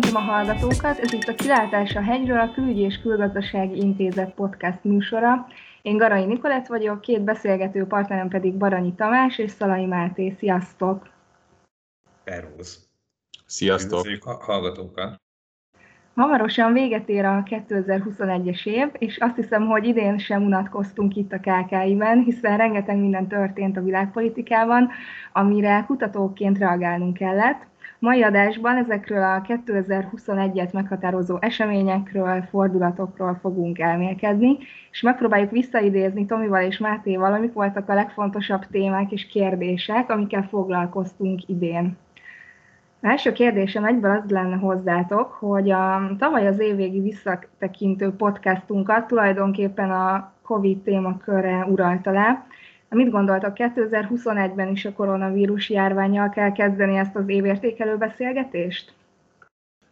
Köszöntöm a hallgatókat, ez itt a Kilátás a hegyről, a Külügyi és Külgazdasági Intézet podcast műsora. Én Garai Nikolett vagyok, két beszélgető partnerem pedig Baranyi Tamás és Szalai Máté. Sziasztok! Szervusz! Sziasztok! Köszönjük a hallgatókat! Hamarosan véget ér a 2021-es év, és azt hiszem, hogy idén sem unatkoztunk itt a KKI-ben, hiszen rengeteg minden történt a világpolitikában, amire kutatóként reagálnunk kellett. Mai adásban ezekről a 2021-et meghatározó eseményekről, fordulatokról fogunk elmélkedni, és megpróbáljuk visszaidézni Tomival és Mátéval, amik voltak a legfontosabb témák és kérdések, amikkel foglalkoztunk idén. A első kérdésem egyből az lenne hozzátok, hogy a tavaly az évvégi visszatekintő podcastunkat tulajdonképpen a COVID témakörre uralta le, Mit gondoltak, 2021-ben is a koronavírus járványjal kell kezdeni ezt az évértékelő beszélgetést?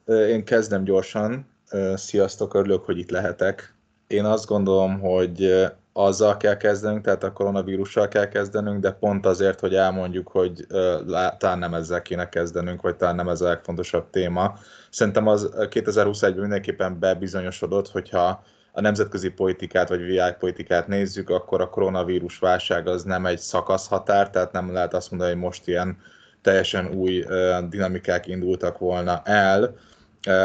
Én kezdem gyorsan. Sziasztok, örülök, hogy itt lehetek. Én azt gondolom, hogy azzal kell kezdenünk, tehát a koronavírussal kell kezdenünk, de pont azért, hogy elmondjuk, hogy talán nem ezzel kéne kezdenünk, vagy talán nem ez a legfontosabb téma. Szerintem az 2021-ben mindenképpen bebizonyosodott, hogyha a nemzetközi politikát vagy világpolitikát nézzük, akkor a koronavírus válság az nem egy szakaszhatár, tehát nem lehet azt mondani, hogy most ilyen teljesen új dinamikák indultak volna el,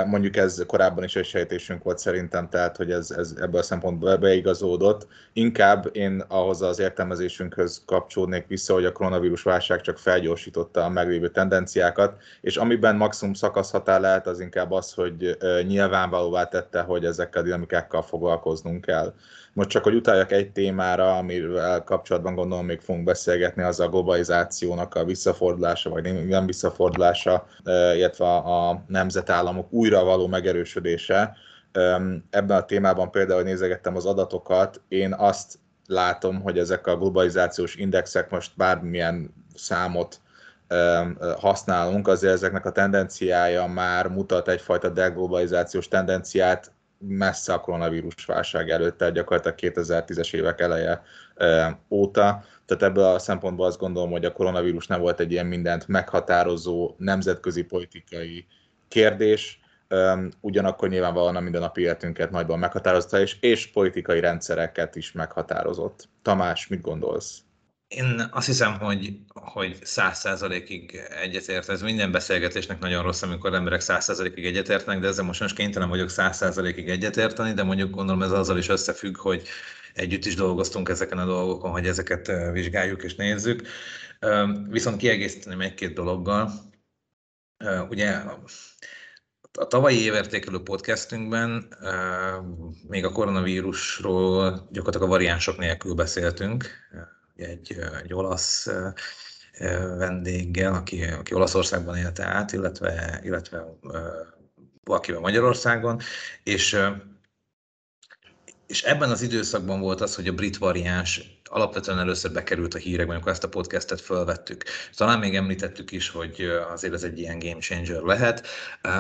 Mondjuk ez korábban is egy sejtésünk volt szerintem, tehát hogy ez, ez ebből a szempontból beigazódott. Inkább én ahhoz az értelmezésünkhöz kapcsolódnék vissza, hogy a koronavírus válság csak felgyorsította a meglévő tendenciákat, és amiben maximum szakaszhatár lehet, az inkább az, hogy nyilvánvalóvá tette, hogy ezekkel a dinamikákkal foglalkoznunk kell. Most csak, hogy utaljak egy témára, amivel kapcsolatban gondolom még fogunk beszélgetni, az a globalizációnak a visszafordulása, vagy nem visszafordulása, illetve a nemzetállamok újra való megerősödése. Ebben a témában például nézegettem az adatokat, én azt látom, hogy ezek a globalizációs indexek most bármilyen számot használunk, azért ezeknek a tendenciája már mutat egyfajta deglobalizációs tendenciát, messze a koronavírus válság előtt, tehát gyakorlatilag 2010-es évek eleje óta. Tehát ebből a szempontból azt gondolom, hogy a koronavírus nem volt egy ilyen mindent meghatározó nemzetközi politikai kérdés, ugyanakkor nyilvánvalóan a mindennapi életünket nagyban meghatározta, és, és politikai rendszereket is meghatározott. Tamás, mit gondolsz? Én azt hiszem, hogy, hogy száz százalékig egyetért. Ez minden beszélgetésnek nagyon rossz, amikor emberek száz százalékig egyetértnek, de ezzel most most kénytelen vagyok száz százalékig egyetérteni, de mondjuk gondolom ez azzal is összefügg, hogy együtt is dolgoztunk ezeken a dolgokon, hogy ezeket vizsgáljuk és nézzük. Viszont kiegészíteném egy-két dologgal. Ugye a tavalyi évértékelő podcastünkben még a koronavírusról gyakorlatilag a variánsok nélkül beszéltünk, egy, egy olasz vendéggel, aki, aki Olaszországban élte át, illetve, illetve valakivel Magyarországon, és és ebben az időszakban volt az, hogy a brit variáns alapvetően először bekerült a hírekben, amikor ezt a podcastet felvettük. Talán még említettük is, hogy azért ez egy ilyen game changer lehet.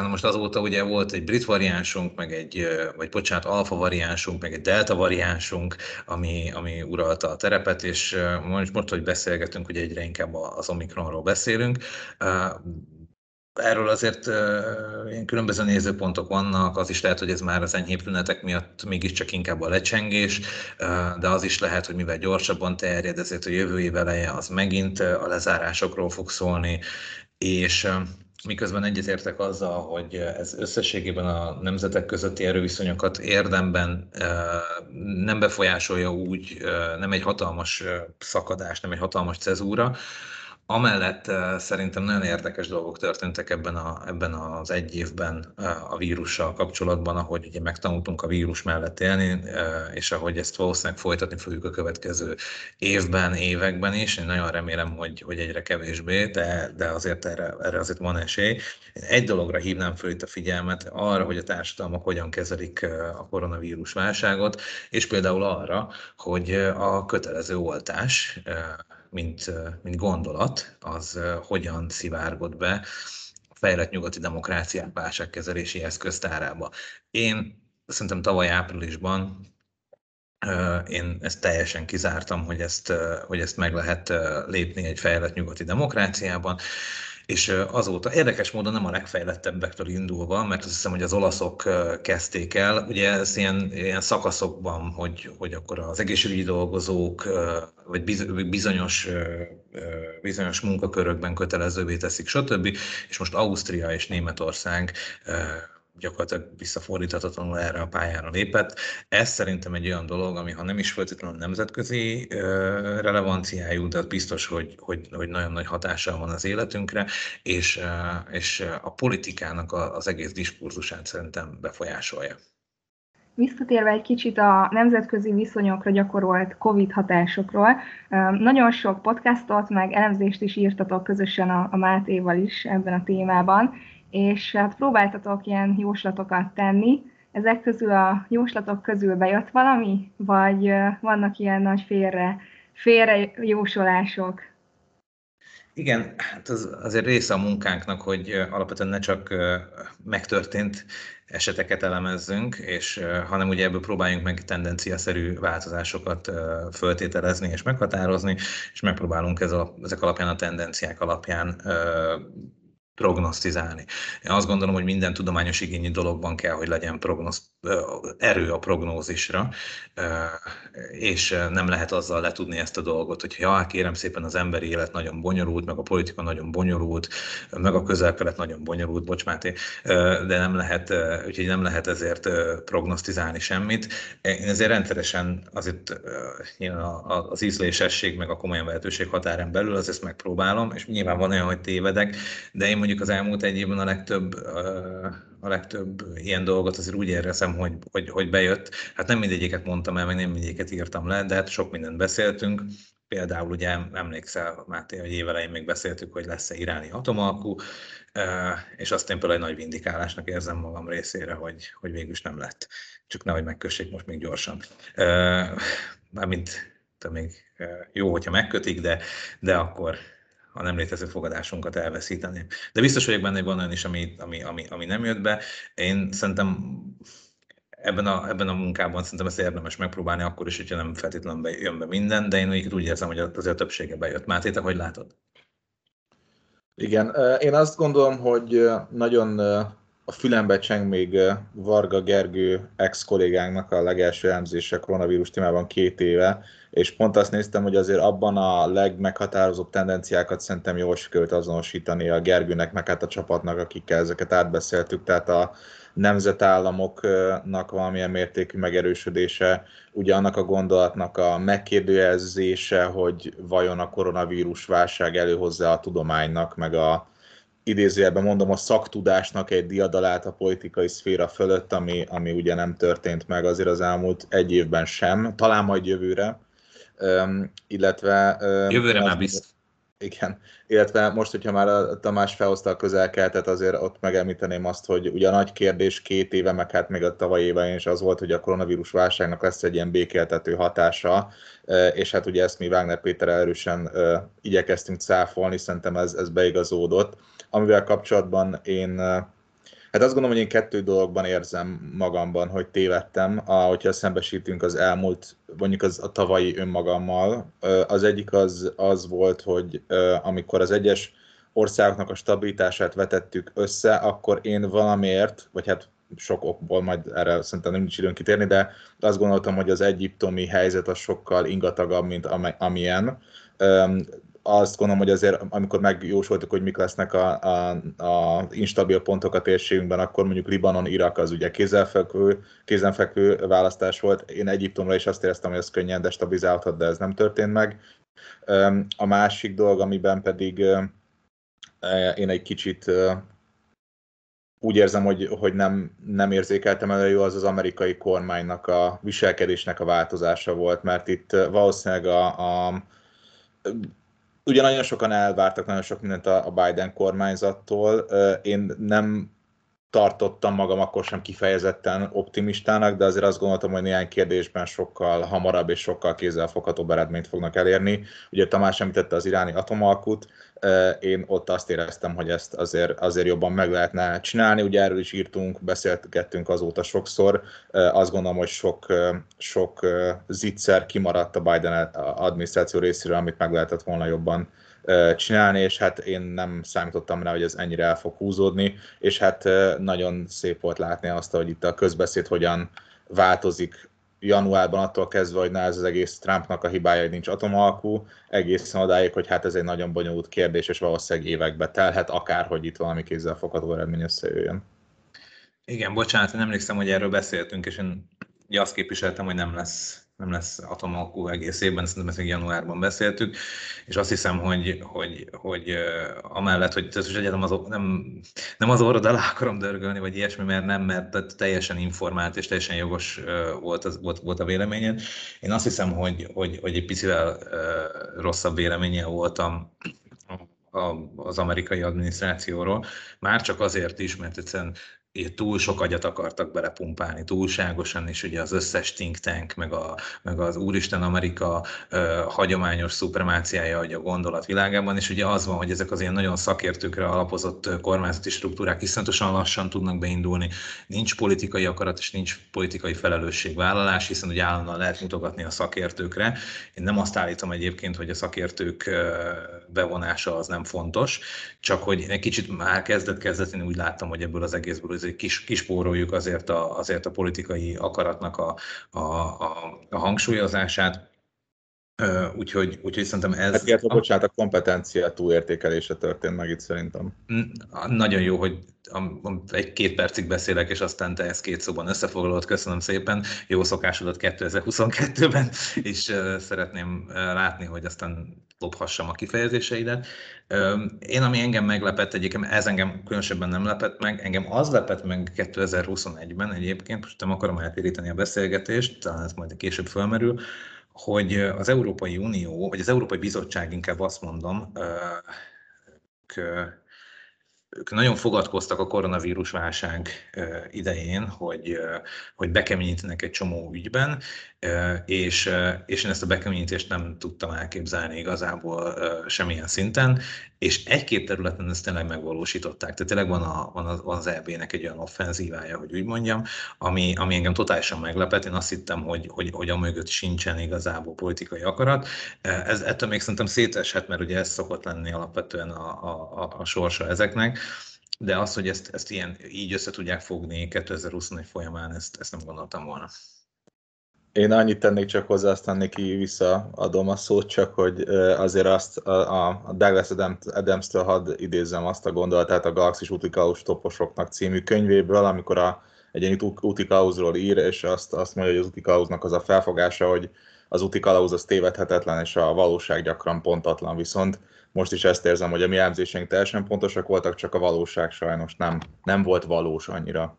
Most azóta ugye volt egy brit variánsunk, meg egy, vagy bocsánat, alfa variánsunk, meg egy delta variánsunk, ami, ami uralta a terepet, és most, most hogy beszélgetünk, hogy egyre inkább az Omikronról beszélünk erről azért ilyen különböző nézőpontok vannak, az is lehet, hogy ez már az enyhébb tünetek miatt mégiscsak inkább a lecsengés, de az is lehet, hogy mivel gyorsabban terjed, ezért a jövő év eleje az megint a lezárásokról fog szólni, és miközben egyetértek azzal, hogy ez összességében a nemzetek közötti erőviszonyokat érdemben nem befolyásolja úgy, nem egy hatalmas szakadás, nem egy hatalmas cezúra, Amellett szerintem nagyon érdekes dolgok történtek ebben, a, ebben az egy évben a vírussal kapcsolatban, ahogy ugye megtanultunk a vírus mellett élni, és ahogy ezt valószínűleg folytatni fogjuk a következő évben, években is. Én nagyon remélem, hogy, hogy egyre kevésbé, de, de azért erre, erre azért van esély. Én egy dologra hívnám föl itt a figyelmet, arra, hogy a társadalmak hogyan kezelik a koronavírus válságot, és például arra, hogy a kötelező oltás mint, mint gondolat, az hogyan szivárgott be a fejlett nyugati demokráciák válságkezelési eszköztárába. Én szerintem tavaly áprilisban én ezt teljesen kizártam, hogy ezt, hogy ezt meg lehet lépni egy fejlett nyugati demokráciában, és azóta érdekes módon nem a legfejlettebbektől indulva, mert azt hiszem, hogy az olaszok kezdték el, ugye ez ilyen, ilyen szakaszokban, hogy, hogy akkor az egészségügyi dolgozók, vagy bizonyos, bizonyos munkakörökben kötelezővé teszik, stb. És most Ausztria és Németország gyakorlatilag visszafordíthatatlanul erre a pályára lépett. Ez szerintem egy olyan dolog, ami ha nem is feltétlenül nemzetközi relevanciájú, de az biztos, hogy, hogy, hogy nagyon nagy hatással van az életünkre, és, és a politikának az egész diskurzusát szerintem befolyásolja. Visszatérve egy kicsit a nemzetközi viszonyokra gyakorolt COVID hatásokról, nagyon sok podcastot, meg elemzést is írtatok közösen a, a Mátéval is ebben a témában, és hát próbáltatok ilyen jóslatokat tenni. Ezek közül a jóslatok közül bejött valami, vagy vannak ilyen nagy félre, félre jósolások? Igen, hát az azért része a munkánknak, hogy alapvetően ne csak megtörtént eseteket elemezzünk, és hanem ugye ebből próbáljunk meg tendenciaszerű változásokat föltételezni és meghatározni, és megpróbálunk ez a, ezek alapján a tendenciák alapján prognosztizálni. Én azt gondolom, hogy minden tudományos igényi dologban kell, hogy legyen prognosz, erő a prognózisra, és nem lehet azzal letudni ezt a dolgot, hogy ja, kérem szépen az emberi élet nagyon bonyolult, meg a politika nagyon bonyolult, meg a közel-kelet nagyon bonyolult, bocs Máté, de nem lehet, úgyhogy nem lehet ezért prognosztizálni semmit. Én ezért rendszeresen azért az ízlésesség, meg a komolyan vehetőség határán belül az ezt megpróbálom, és nyilván van olyan, hogy tévedek, de én mondjuk az elmúlt egy évben a legtöbb a legtöbb ilyen dolgot azért úgy érezem, hogy, hogy, hogy bejött. Hát nem mindegyiket mondtam el, meg nem mindegyiket írtam le, de hát sok mindent beszéltünk. Például ugye emlékszel, Máté, hogy évelején még beszéltük, hogy lesz-e iráni atomalkú, és azt én például egy nagy vindikálásnak érzem magam részére, hogy, hogy végülis nem lett. Csak nehogy megkössék most még gyorsan. Mármint még jó, hogyha megkötik, de, de akkor a nem létező fogadásunkat elveszíteni. De biztos vagyok benne, hogy van olyan is, ami, ami, ami, ami nem jött be. Én szerintem ebben a, ebben a munkában szerintem ezt érdemes megpróbálni, akkor is, hogyha nem feltétlenül be, jön be minden, de én úgy, érzem, hogy azért a többsége bejött. Máté, te hogy látod? Igen, én azt gondolom, hogy nagyon a fülembe cseng még Varga Gergő ex-kollégánknak a legelső elemzése koronavírus témában két éve, és pont azt néztem, hogy azért abban a legmeghatározóbb tendenciákat szerintem jól sikerült azonosítani a Gergőnek, meg hát a csapatnak, akikkel ezeket átbeszéltük, tehát a nemzetállamoknak valamilyen mértékű megerősödése, ugye annak a gondolatnak a megkérdőjelzése, hogy vajon a koronavírus válság előhozza a tudománynak, meg a idézőjelben mondom, a szaktudásnak egy diadalát a politikai szféra fölött, ami, ami ugye nem történt meg azért az elmúlt egy évben sem, talán majd jövőre, Um, illetve... Jövőre már biztos. Igen, illetve most, hogyha már a Tamás felhozta a közelkeltet, azért ott megemlíteném azt, hogy ugye a nagy kérdés két éve, meg hát még a tavaly éve is az volt, hogy a koronavírus válságnak lesz egy ilyen békéltető hatása, és hát ugye ezt mi Wagner Péter erősen igyekeztünk cáfolni, szerintem ez, ez beigazódott. Amivel kapcsolatban én Hát azt gondolom, hogy én kettő dologban érzem magamban, hogy tévedtem, hogyha szembesítünk az elmúlt, mondjuk az a tavalyi önmagammal. Az egyik az, az volt, hogy amikor az egyes országoknak a stabilitását vetettük össze, akkor én valamiért, vagy hát sok okból, majd erre szerintem nincs időn kitérni, de azt gondoltam, hogy az egyiptomi helyzet az sokkal ingatagabb, mint amilyen azt gondolom, hogy azért, amikor megjósoltuk, hogy mik lesznek a, a, a instabil pontok a térségünkben, akkor mondjuk Libanon, Irak az ugye kézenfekvő, kézenfekvő választás volt. Én Egyiptomra is azt éreztem, hogy ez könnyen destabilizálhat, de ez nem történt meg. A másik dolog, amiben pedig én egy kicsit úgy érzem, hogy, hogy nem, nem érzékeltem elő jó, az az amerikai kormánynak a viselkedésnek a változása volt, mert itt valószínűleg a, a ugye nagyon sokan elvártak nagyon sok mindent a Biden kormányzattól. Én nem tartottam magam akkor sem kifejezetten optimistának, de azért azt gondoltam, hogy néhány kérdésben sokkal hamarabb és sokkal kézzelfoghatóbb eredményt fognak elérni. Ugye Tamás említette az iráni atomalkut, én ott azt éreztem, hogy ezt azért, azért jobban meg lehetne csinálni. Ugye erről is írtunk, beszélgettünk azóta sokszor. Azt gondolom, hogy sok, sok zicser kimaradt a Biden adminisztráció részéről, amit meg lehetett volna jobban csinálni, és hát én nem számítottam rá, hogy ez ennyire el fog húzódni, és hát nagyon szép volt látni azt, hogy itt a közbeszéd hogyan változik januárban attól kezdve, hogy na ez az egész Trumpnak a hibája, hogy nincs atomalkú, egészen odáig, hogy hát ez egy nagyon bonyolult kérdés, és valószínűleg évekbe telhet, akárhogy itt valami fogható eredmény összejöjjön. Igen, bocsánat, én emlékszem, hogy erről beszéltünk, és én azt képviseltem, hogy nem lesz nem lesz atomalkú egész évben, szerintem ezt még januárban beszéltük, és azt hiszem, hogy, hogy, hogy amellett, hogy ez egyetem az, nem, nem az orrod alá akarom dörgölni, vagy ilyesmi, mert nem, mert teljesen informált és teljesen jogos volt, az, volt, volt a véleményed. Én azt hiszem, hogy, hogy, hogy egy picivel rosszabb véleménye voltam az amerikai adminisztrációról, már csak azért is, mert egyszerűen túl sok agyat akartak belepumpálni, túlságosan, és ugye az összes think tank, meg, a, meg az Úristen Amerika ö, hagyományos szupremáciája hogy a gondolat világában, és ugye az van, hogy ezek az ilyen nagyon szakértőkre alapozott kormányzati struktúrák iszonyatosan lassan tudnak beindulni, nincs politikai akarat, és nincs politikai felelősségvállalás, hiszen ugye állandóan lehet mutogatni a szakértőkre. Én nem azt állítom egyébként, hogy a szakértők bevonása az nem fontos, csak hogy egy kicsit már kezdet-kezdetén úgy láttam, hogy ebből az egészből azért kis, kispóroljuk azért a, azért a politikai akaratnak a, a, a, a hangsúlyozását. Úgyhogy, úgyhogy szerintem ez... Hát illetve, bocsánat, a kompetencia túlértékelése történt meg itt szerintem. Nagyon jó, hogy egy-két percig beszélek, és aztán te ezt két szóban összefoglalod. Köszönöm szépen. Jó szokásodat 2022-ben, és szeretném látni, hogy aztán lophassam a kifejezéseidet. Én, ami engem meglepett, egyébként ez engem különösebben nem lepett meg, engem az lepett meg 2021-ben egyébként, most nem akarom eltéríteni a beszélgetést, talán ez majd később fölmerül, hogy az Európai Unió, vagy az Európai Bizottság inkább azt mondom, ők nagyon fogadkoztak a koronavírus válság idején, hogy, hogy bekeményítenek egy csomó ügyben, és, és én ezt a bekeményítést nem tudtam elképzelni igazából semmilyen szinten, és egy-két területen ezt tényleg megvalósították. Tehát tényleg van, a, van, van az EB-nek egy olyan offenzívája, hogy úgy mondjam, ami, ami engem totálisan meglepett. Én azt hittem, hogy, hogy, hogy a mögött sincsen igazából politikai akarat. Ez, ettől még szerintem széteshet, mert ugye ez szokott lenni alapvetően a, a, a sorsa ezeknek de az, hogy ezt, ezt ilyen, így össze tudják fogni 2021 folyamán, ezt, ezt nem gondoltam volna. Én annyit tennék csak hozzá, aztán neki visszaadom a szót, csak hogy azért azt a, a Douglas Adams-től hadd idézzem azt a gondolatát a Galaxis Utikaus toposoknak című könyvéből, amikor a, egy ilyen Utikausról ír, és azt, azt mondja, hogy az Utikausnak az a felfogása, hogy az Utikalauz az tévedhetetlen, és a valóság gyakran pontatlan, viszont most is ezt érzem, hogy a mi elemzéseink teljesen pontosak voltak, csak a valóság sajnos nem, nem volt valós annyira.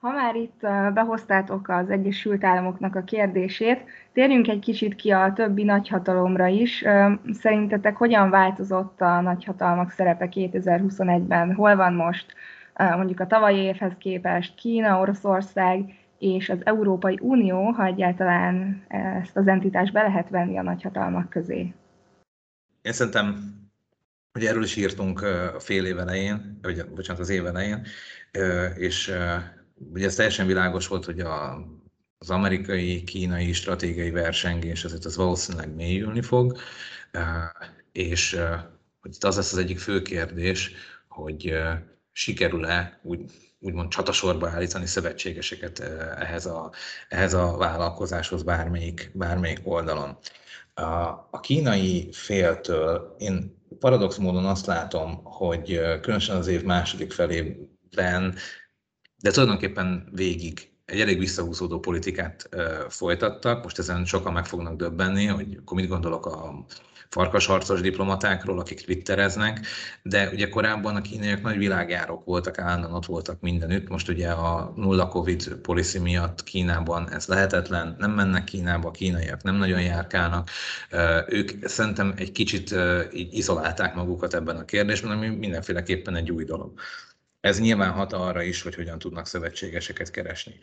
Ha már itt behoztátok az Egyesült Államoknak a kérdését, térjünk egy kicsit ki a többi nagyhatalomra is. Szerintetek hogyan változott a nagyhatalmak szerepe 2021-ben? Hol van most mondjuk a tavalyi évhez képest Kína, Oroszország és az Európai Unió, ha egyáltalán ezt az entitást be lehet venni a nagyhatalmak közé? Én szerintem hogy erről is írtunk a fél év elején, vagy bocsánat, az év elején, és ugye ez teljesen világos volt, hogy a, az amerikai-kínai stratégiai versengés azért az valószínűleg mélyülni fog, és hogy itt az lesz az egyik fő kérdés, hogy sikerül-e úgy, úgymond csatasorba állítani szövetségeseket ehhez a, ehhez a vállalkozáshoz bármelyik, bármelyik oldalon. A, kínai féltől én paradox módon azt látom, hogy különösen az év második felében de tulajdonképpen végig egy elég visszahúzódó politikát folytattak. Most ezen sokan meg fognak döbbenni, hogy akkor mit gondolok a farkasharcos diplomatákról, akik twittereznek, de ugye korábban a kínaiak nagy világjárok voltak, állandóan ott voltak mindenütt, most ugye a nulla covid policy miatt Kínában ez lehetetlen, nem mennek Kínába, a kínaiak nem nagyon járkálnak, ők szerintem egy kicsit izolálták magukat ebben a kérdésben, ami mindenféleképpen egy új dolog. Ez nyilván hat arra is, hogy hogyan tudnak szövetségeseket keresni.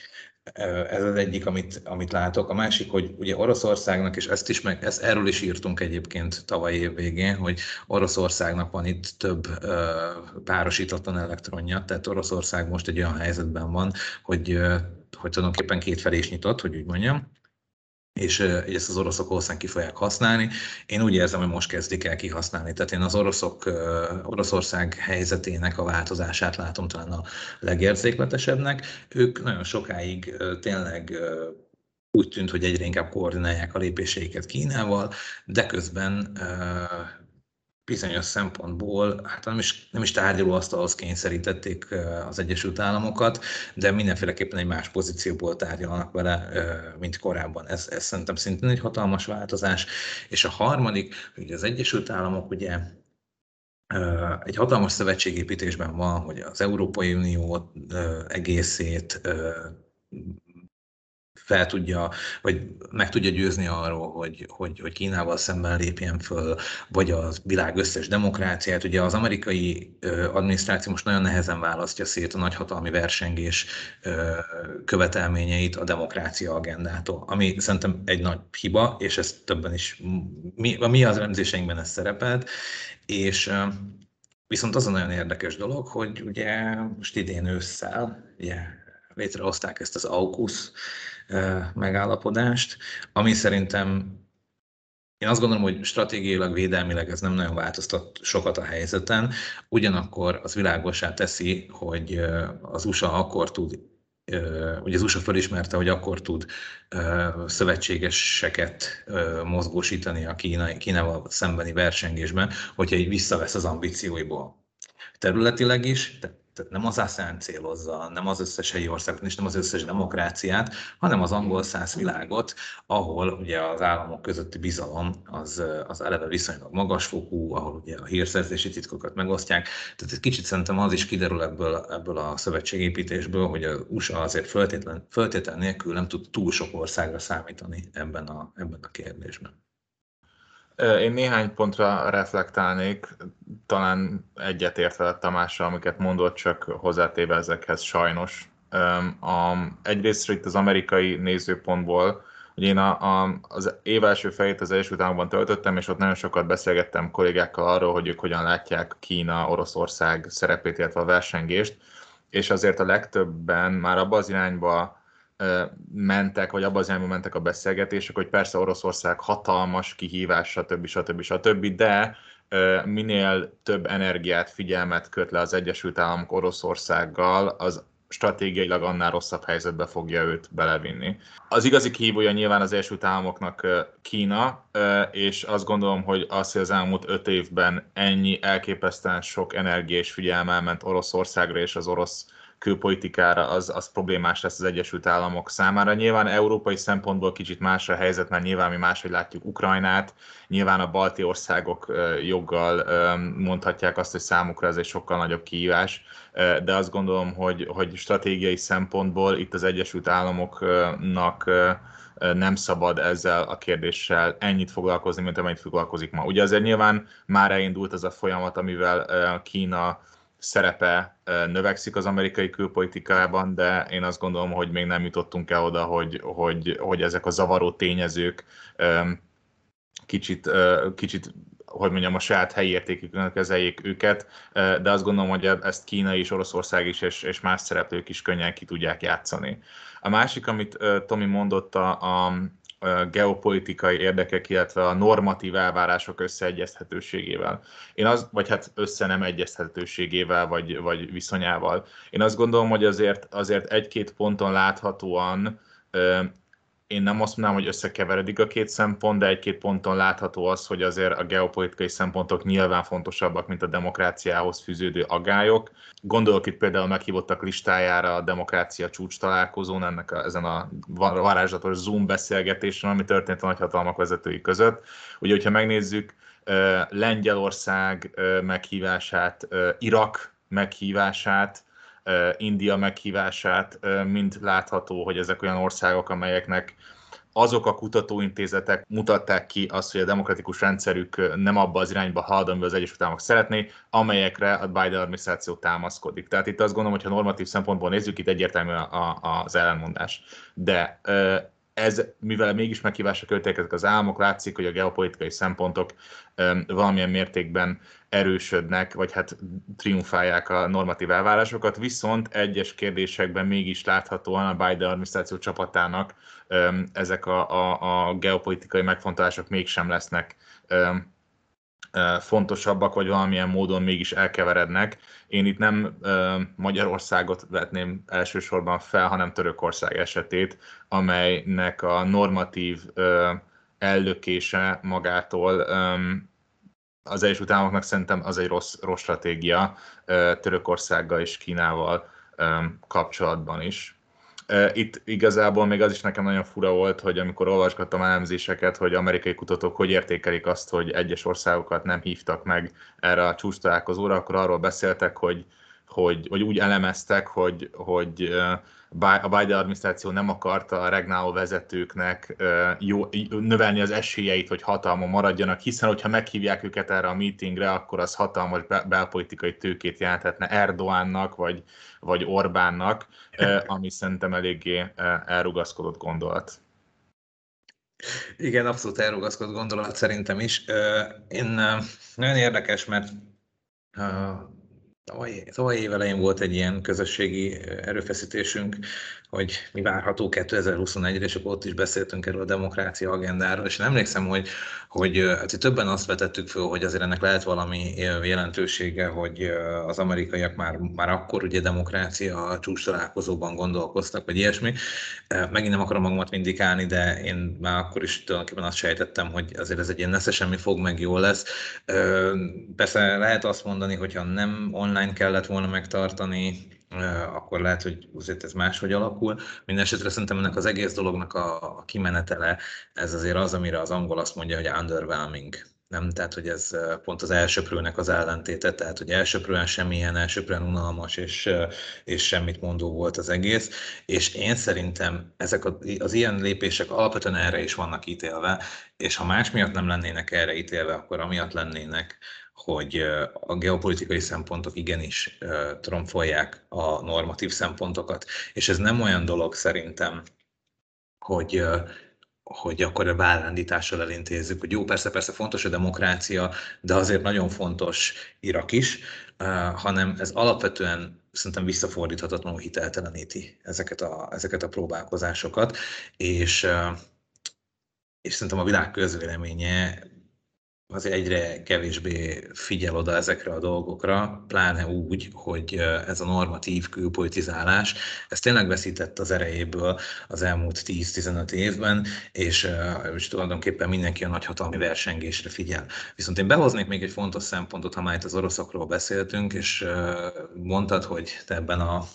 Ez az egyik, amit, amit látok. A másik, hogy ugye Oroszországnak, és ezt is meg, ezt erről is írtunk egyébként tavaly év végén, hogy Oroszországnak van itt több párosítatlan elektronja, tehát Oroszország most egy olyan helyzetben van, hogy, hogy tulajdonképpen két felé is nyitott, hogy úgy mondjam, és ezt az oroszok hosszán ki fogják használni. Én úgy érzem, hogy most kezdik el kihasználni. Tehát én az oroszok, Oroszország helyzetének a változását látom talán a legérzékletesebbnek. Ők nagyon sokáig tényleg úgy tűnt, hogy egyre inkább koordinálják a lépéseiket Kínával, de közben bizonyos szempontból, hát nem is, nem is tárgyalóasztalhoz kényszerítették az Egyesült Államokat, de mindenféleképpen egy más pozícióból tárgyalnak vele, mint korábban. Ez, ez szerintem szintén egy hatalmas változás. És a harmadik, hogy az Egyesült Államok ugye egy hatalmas szövetségépítésben van, hogy az Európai Unió egészét fel tudja, vagy meg tudja győzni arról, hogy, hogy, hogy Kínával szemben lépjen föl, vagy a világ összes demokráciát. Ugye az amerikai adminisztráció most nagyon nehezen választja szét a nagyhatalmi versengés követelményeit a demokrácia agendától, ami szerintem egy nagy hiba, és ez többen is, mi, a mi az elemzéseinkben ez szerepelt, és Viszont az a nagyon érdekes dolog, hogy ugye most idén ősszel ugye, létrehozták ezt az AUKUS megállapodást, ami szerintem én azt gondolom, hogy stratégiailag, védelmileg ez nem nagyon változtat sokat a helyzeten, ugyanakkor az világosá teszi, hogy az USA akkor tud ugye az USA felismerte, hogy akkor tud szövetségeseket mozgósítani a Kína, Kínával szembeni versengésben, hogyha így visszavesz az ambícióiból. Területileg is, tehát tehát nem az ASEAN célozza, nem az összes helyi országot, és nem az összes demokráciát, hanem az angol száz világot, ahol ugye az államok közötti bizalom az, az eleve viszonylag magasfokú, ahol ugye a hírszerzési titkokat megosztják. Tehát egy kicsit szerintem az is kiderül ebből, ebből a szövetségépítésből, hogy az USA azért föltétlen, föltétlen nélkül nem tud túl sok országra számítani ebben a, ebben a kérdésben. Én néhány pontra reflektálnék, talán egyetértve Tamással, amiket mondott, csak hozzátéve ezekhez sajnos. A, egyrészt itt az amerikai nézőpontból, hogy én a, a, az év első fejét az Egyesült Államokban töltöttem, és ott nagyon sokat beszélgettem kollégákkal arról, hogy ők hogyan látják Kína, Oroszország szerepét, illetve a versengést, és azért a legtöbben már abba az irányba mentek, vagy abban az irányban mentek a beszélgetések, hogy persze Oroszország hatalmas kihívás, stb. stb. stb. de minél több energiát, figyelmet köt le az Egyesült Államok Oroszországgal, az stratégiailag annál rosszabb helyzetbe fogja őt belevinni. Az igazi kihívója nyilván az Egyesült Államoknak Kína, és azt gondolom, hogy az, hogy az elmúlt öt évben ennyi elképesztően sok energia és figyelme ment Oroszországra és az orosz külpolitikára, az, az problémás lesz az Egyesült Államok számára. Nyilván európai szempontból kicsit más a helyzet, mert nyilván mi máshogy látjuk Ukrajnát, nyilván a balti országok joggal mondhatják azt, hogy számukra ez egy sokkal nagyobb kihívás, de azt gondolom, hogy, hogy stratégiai szempontból itt az Egyesült Államoknak nem szabad ezzel a kérdéssel ennyit foglalkozni, mint amennyit foglalkozik ma. Ugye azért nyilván már elindult ez a folyamat, amivel Kína szerepe növekszik az amerikai külpolitikában, de én azt gondolom, hogy még nem jutottunk el oda, hogy, hogy, hogy ezek a zavaró tényezők kicsit, kicsit hogy mondjam, a saját helyi értékükön kezeljék őket, de azt gondolom, hogy ezt Kína és Oroszország is, és, és más szereplők is könnyen ki tudják játszani. A másik, amit Tomi mondott a, a, geopolitikai érdekek, illetve a normatív elvárások összeegyezhetőségével. Én az, vagy hát össze nem egyeztethetőségével, vagy, vagy viszonyával. Én azt gondolom, hogy azért, azért egy-két ponton láthatóan én nem azt mondanám, hogy összekeveredik a két szempont, de egy-két ponton látható az, hogy azért a geopolitikai szempontok nyilván fontosabbak, mint a demokráciához fűződő agályok. Gondolok itt például meghívottak listájára a demokrácia csúcs találkozón, ennek a, ezen a varázslatos Zoom beszélgetésen, ami történt a nagyhatalmak vezetői között. Ugye, hogyha megnézzük Lengyelország meghívását, Irak meghívását, India meghívását, mind látható, hogy ezek olyan országok, amelyeknek azok a kutatóintézetek mutatták ki azt, hogy a demokratikus rendszerük nem abba az irányba halad, amivel az Egyesült Államok szeretné, amelyekre a Biden adminisztráció támaszkodik. Tehát itt azt gondolom, hogy ha normatív szempontból nézzük, itt egyértelmű a, a, az ellenmondás. De ez, mivel mégis meghívásra költék ezek az államok, látszik, hogy a geopolitikai szempontok valamilyen mértékben erősödnek, vagy hát triumfálják a normatív elvárásokat, viszont egyes kérdésekben mégis láthatóan a Biden adminisztráció csapatának ezek a, a, a geopolitikai megfontolások mégsem lesznek fontosabbak, vagy valamilyen módon mégis elkeverednek. Én itt nem Magyarországot vetném elsősorban fel, hanem Törökország esetét, amelynek a normatív ellökése magától az Egyesült Államoknak szerintem az egy rossz, rossz stratégia Törökországgal és Kínával kapcsolatban is. Itt igazából még az is nekem nagyon fura volt, hogy amikor olvasgattam elemzéseket, hogy amerikai kutatók hogy értékelik azt, hogy egyes országokat nem hívtak meg erre a csúcs találkozóra, akkor arról beszéltek, hogy, hogy vagy úgy elemeztek, hogy, hogy a Biden adminisztráció nem akarta a regnáló vezetőknek jó, növelni az esélyeit, hogy hatalma maradjanak, hiszen hogyha meghívják őket erre a meetingre, akkor az hatalmas belpolitikai tőkét jelenthetne Erdoánnak, vagy, vagy Orbánnak, ami szerintem eléggé elrugaszkodott gondolat. Igen, abszolút elrugaszkodott gondolat szerintem is. Én nagyon érdekes, mert Tavaly, tavaly év volt egy ilyen közösségi erőfeszítésünk, hogy mi várható 2021-re, és akkor ott is beszéltünk erről a demokrácia agendáról, és én emlékszem, hogy, hogy hát többen azt vetettük föl, hogy azért ennek lehet valami jelentősége, hogy az amerikaiak már, már akkor ugye demokrácia a csúcs találkozóban gondolkoztak, vagy ilyesmi. Megint nem akarom magamat vindikálni, de én már akkor is tulajdonképpen azt sejtettem, hogy azért ez egy ilyen nesze semmi fog, meg jó lesz. Persze lehet azt mondani, hogyha nem online kellett volna megtartani, akkor lehet, hogy azért ez máshogy alakul. Mindenesetre szerintem ennek az egész dolognak a, a kimenetele, ez azért az, amire az angol azt mondja, hogy underwhelming. Nem, tehát, hogy ez pont az elsőprőnek az ellentéte, tehát, hogy elsőprően semmilyen, elsőprően unalmas és, és semmit mondó volt az egész, és én szerintem ezek az ilyen lépések alapvetően erre is vannak ítélve, és ha más miatt nem lennének erre ítélve, akkor amiatt lennének, hogy a geopolitikai szempontok igenis tromfolják a normatív szempontokat, és ez nem olyan dolog szerintem, hogy hogy akkor a vállándítással elintézzük, hogy jó, persze, persze fontos a demokrácia, de azért nagyon fontos Irak is, hanem ez alapvetően szerintem visszafordíthatatlanul hitelteleníti ezeket a, ezeket a próbálkozásokat, és, és szerintem a világ közvéleménye azért egyre kevésbé figyel oda ezekre a dolgokra, pláne úgy, hogy ez a normatív külpolitizálás, ez tényleg veszített az erejéből az elmúlt 10-15 évben, és, és tulajdonképpen mindenki a nagyhatalmi versengésre figyel. Viszont én behoznék még egy fontos szempontot, ha már itt az oroszokról beszéltünk, és mondtad, hogy te ebben a,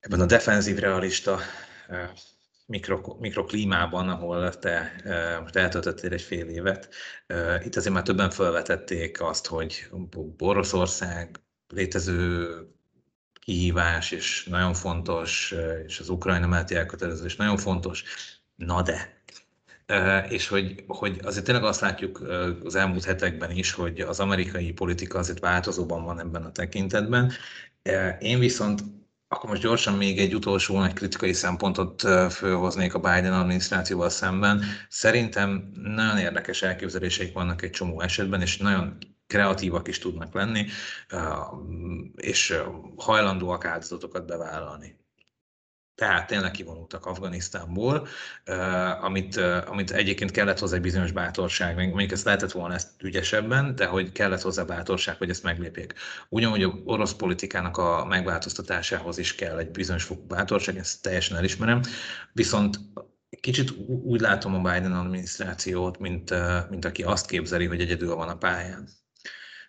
ebben a defenzív realista mikro, mikroklímában, ahol te most eltöltöttél egy fél évet. Itt azért már többen felvetették azt, hogy Oroszország létező kihívás, és nagyon fontos, és az Ukrajna mellett elkötelezés nagyon fontos. Na de, és hogy, hogy azért tényleg azt látjuk az elmúlt hetekben is, hogy az amerikai politika azért változóban van ebben a tekintetben. Én viszont akkor most gyorsan még egy utolsó nagy kritikai szempontot fölhoznék a Biden adminisztrációval szemben. Szerintem nagyon érdekes elképzeléseik vannak egy csomó esetben, és nagyon kreatívak is tudnak lenni, és hajlandóak áldozatokat bevállalni. Tehát tényleg kivonultak Afganisztánból, amit, amit egyébként kellett hozzá egy bizonyos bátorság, mondjuk ezt lehetett volna ezt ügyesebben, de hogy kellett hozzá bátorság, hogy ezt meglépjék. Ugyanúgy a orosz politikának a megváltoztatásához is kell egy bizonyos fokú bátorság, ezt teljesen elismerem, viszont kicsit úgy látom a Biden adminisztrációt, mint, mint aki azt képzeli, hogy egyedül van a pályán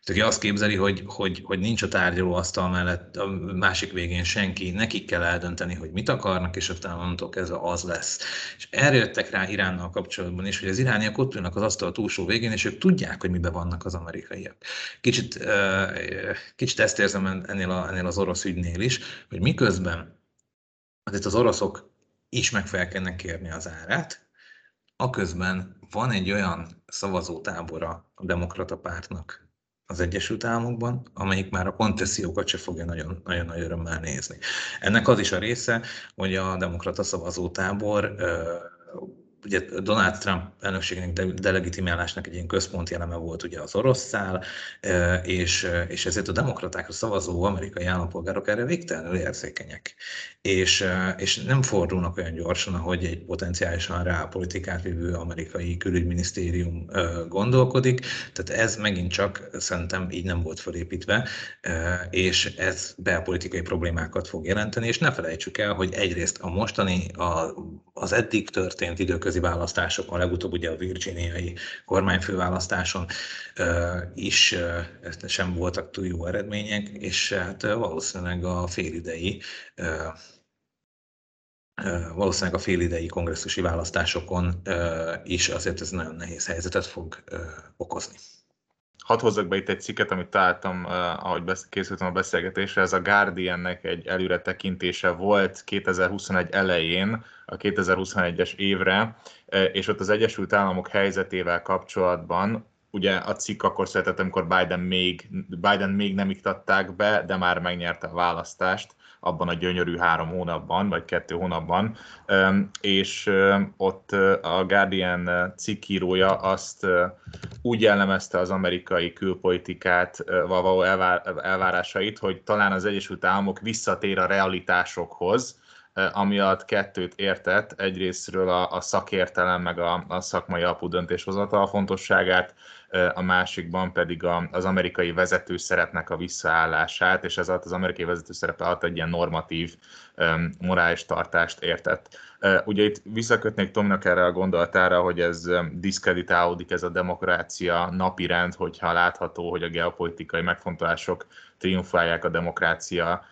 aki azt képzeli, hogy, hogy, hogy nincs a tárgyalóasztal mellett a másik végén senki, nekik kell eldönteni, hogy mit akarnak, és aztán onnantól kezdve az lesz. És erre jöttek rá Iránnal kapcsolatban is, hogy az irániak ott ülnek az asztal túlsó végén, és ők tudják, hogy miben vannak az amerikaiak. Kicsit, kicsit ezt érzem ennél, a, ennél az orosz ügynél is, hogy miközben azért az oroszok is meg fel kellene kérni az árát, aközben van egy olyan szavazótábora a demokrata pártnak, az Egyesült Államokban, amelyik már a koncesziókat se fogja nagyon, nagyon nagy örömmel nézni. Ennek az is a része, hogy a demokrata szavazótábor ugye Donald Trump elnökségének delegitimálásnak egy ilyen központi eleme volt ugye az orosz szál, és, és ezért a demokratákra szavazó amerikai állampolgárok erre végtelenül érzékenyek. És, és nem fordulnak olyan gyorsan, ahogy egy potenciálisan rá politikát vívő amerikai külügyminisztérium gondolkodik. Tehát ez megint csak szerintem így nem volt felépítve, és ez belpolitikai problémákat fog jelenteni, és ne felejtsük el, hogy egyrészt a mostani, a, az eddig történt idők időközi választásokon, legutóbb ugye a virginiai kormányfőválasztáson is sem voltak túl jó eredmények, és hát valószínűleg a félidei valószínűleg a félidei kongresszusi választásokon is azért ez nagyon nehéz helyzetet fog okozni. Hadd hozzak be itt egy cikket, amit találtam, ahogy készültem a beszélgetésre. Ez a Guardiannek egy előre tekintése volt 2021 elején, a 2021-es évre, és ott az Egyesült Államok helyzetével kapcsolatban ugye a cikk akkor született, amikor Biden még, Biden még nem iktatták be, de már megnyerte a választást abban a gyönyörű három hónapban, vagy kettő hónapban, és ott a Guardian cikkírója azt úgy jellemezte az amerikai külpolitikát való elvárásait, hogy talán az Egyesült Államok visszatér a realitásokhoz, ami alatt kettőt értett, egyrésztről a, a szakértelem, meg a, a szakmai alapú döntéshozatal fontosságát, a másikban pedig a, az amerikai vezető szerepnek a visszaállását, és ez az amerikai vezető szerepe alatt egy ilyen normatív morális tartást értett. Ugye itt visszakötnék Tomnak erre a gondolatára, hogy ez diszkreditálódik ez a demokrácia napirend, hogyha látható, hogy a geopolitikai megfontolások triumfálják a demokrácia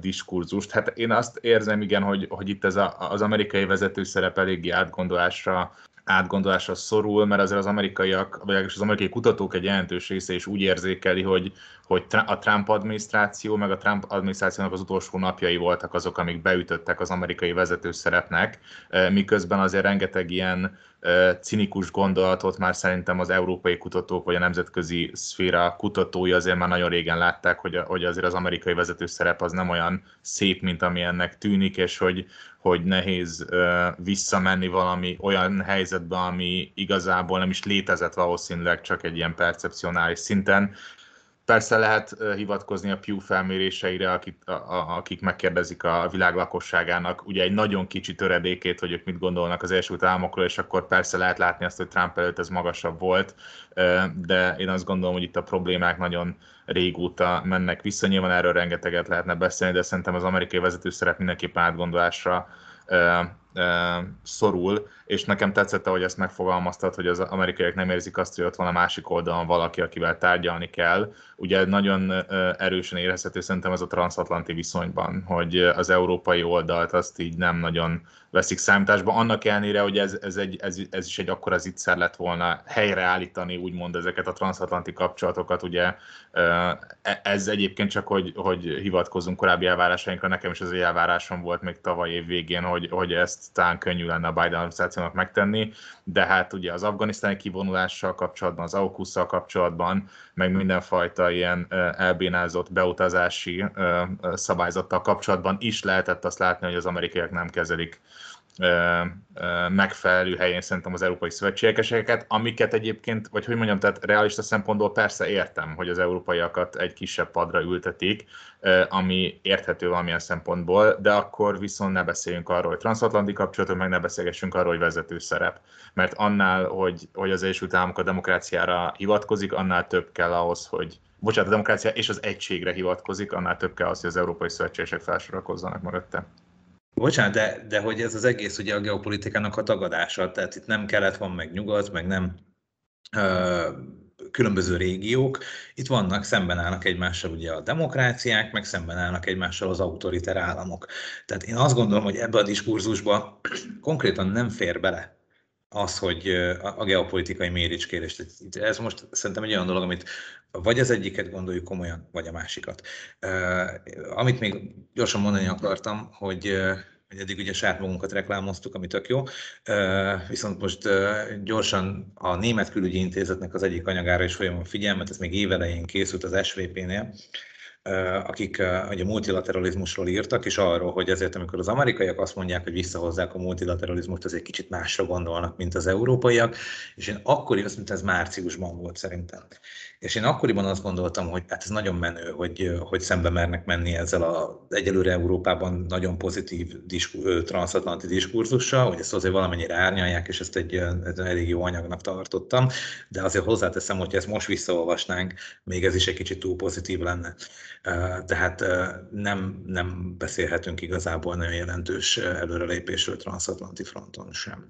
diskurzust. Hát én azt érzem, igen, hogy, hogy itt ez a, az amerikai vezető szerep eléggé átgondolásra átgondolásra szorul, mert azért az amerikaiak, vagy az amerikai kutatók egy jelentős része is úgy érzékeli, hogy, hogy a Trump adminisztráció, meg a Trump adminisztrációnak az utolsó napjai voltak azok, amik beütöttek az amerikai vezető szerepnek, miközben azért rengeteg ilyen cinikus gondolatot már szerintem az európai kutatók vagy a nemzetközi szféra kutatói azért már nagyon régen látták, hogy, hogy azért az amerikai vezető szerep az nem olyan szép, mint ami ennek tűnik, és hogy, hogy nehéz visszamenni valami olyan helyzetbe, ami igazából nem is létezett valószínűleg csak egy ilyen percepcionális szinten, Persze lehet hivatkozni a Pew felméréseire, akik, a, a, akik megkérdezik a világ lakosságának ugye egy nagyon kicsi töredékét, hogy ők mit gondolnak az Egyesült Államokról, és akkor persze lehet látni azt, hogy Trump előtt ez magasabb volt, de én azt gondolom, hogy itt a problémák nagyon régóta mennek vissza. Nyilván erről rengeteget lehetne beszélni, de szerintem az amerikai vezető szerep mindenképpen átgondolásra szorul, és nekem tetszett, hogy ezt megfogalmaztad, hogy az amerikaiak nem érzik azt, hogy ott van a másik oldalon valaki, akivel tárgyalni kell. Ugye nagyon erősen érezhető szerintem ez a transatlanti viszonyban, hogy az európai oldalt azt így nem nagyon veszik számításba, annak ellenére, hogy ez, ez, egy, ez, ez is egy akkora zicser lett volna helyreállítani, úgymond ezeket a transatlanti kapcsolatokat, ugye e, ez egyébként csak, hogy, hogy hivatkozunk korábbi elvárásainkra, nekem is az elvárásom volt még tavaly év végén, hogy, hogy ezt talán könnyű lenne a Biden adminisztrációnak megtenni, de hát ugye az afganisztáni kivonulással kapcsolatban, az aukus kapcsolatban, meg mindenfajta ilyen elbénázott beutazási szabályzattal kapcsolatban is lehetett azt látni, hogy az amerikaiak nem kezelik megfelelő helyén szerintem az európai szövetségeseket, amiket egyébként, vagy hogy mondjam, tehát realista szempontból persze értem, hogy az európaiakat egy kisebb padra ültetik, ami érthető valamilyen szempontból, de akkor viszont ne beszéljünk arról, hogy transatlanti kapcsolatok, meg ne beszélgessünk arról, hogy vezető szerep. Mert annál, hogy, hogy az Egyesült Államok a demokráciára hivatkozik, annál több kell ahhoz, hogy bocsánat, a demokrácia és az egységre hivatkozik, annál több kell az, hogy az európai szövetségesek felsorakozzanak mögötte. Bocsánat, de, de hogy ez az egész ugye a geopolitikának a tagadása, tehát itt nem kelet van, meg nyugat, meg nem ö, különböző régiók. Itt vannak, szemben állnak egymással ugye a demokráciák, meg szemben állnak egymással az autoriter államok. Tehát én azt gondolom, hogy ebbe a diskurzusba konkrétan nem fér bele az, hogy a geopolitikai méricskérés. Ez most szerintem egy olyan dolog, amit vagy az egyiket gondoljuk komolyan, vagy a másikat. Amit még gyorsan mondani akartam, hogy hogy eddig ugye saját magunkat reklámoztuk, ami tök jó, viszont most gyorsan a Német Külügyi Intézetnek az egyik anyagára is folyamon figyelmet, ez még évelején készült az SVP-nél, akik ugye multilateralizmusról írtak, és arról, hogy ezért, amikor az amerikaiak azt mondják, hogy visszahozzák a multilateralizmust, az egy kicsit másra gondolnak, mint az európaiak, és én akkoriban, mint ez márciusban volt szerintem. És én akkoriban azt gondoltam, hogy hát ez nagyon menő, hogy, hogy szembe mernek menni ezzel az egyelőre Európában nagyon pozitív disku, transatlanti diskurzussal, hogy ezt azért valamennyire árnyalják, és ezt egy, egy elég jó anyagnak tartottam, de azért hozzáteszem, hogy ezt most visszaolvasnánk, még ez is egy kicsit túl pozitív lenne. Tehát nem, nem beszélhetünk igazából nagyon jelentős előrelépésről transatlanti fronton sem.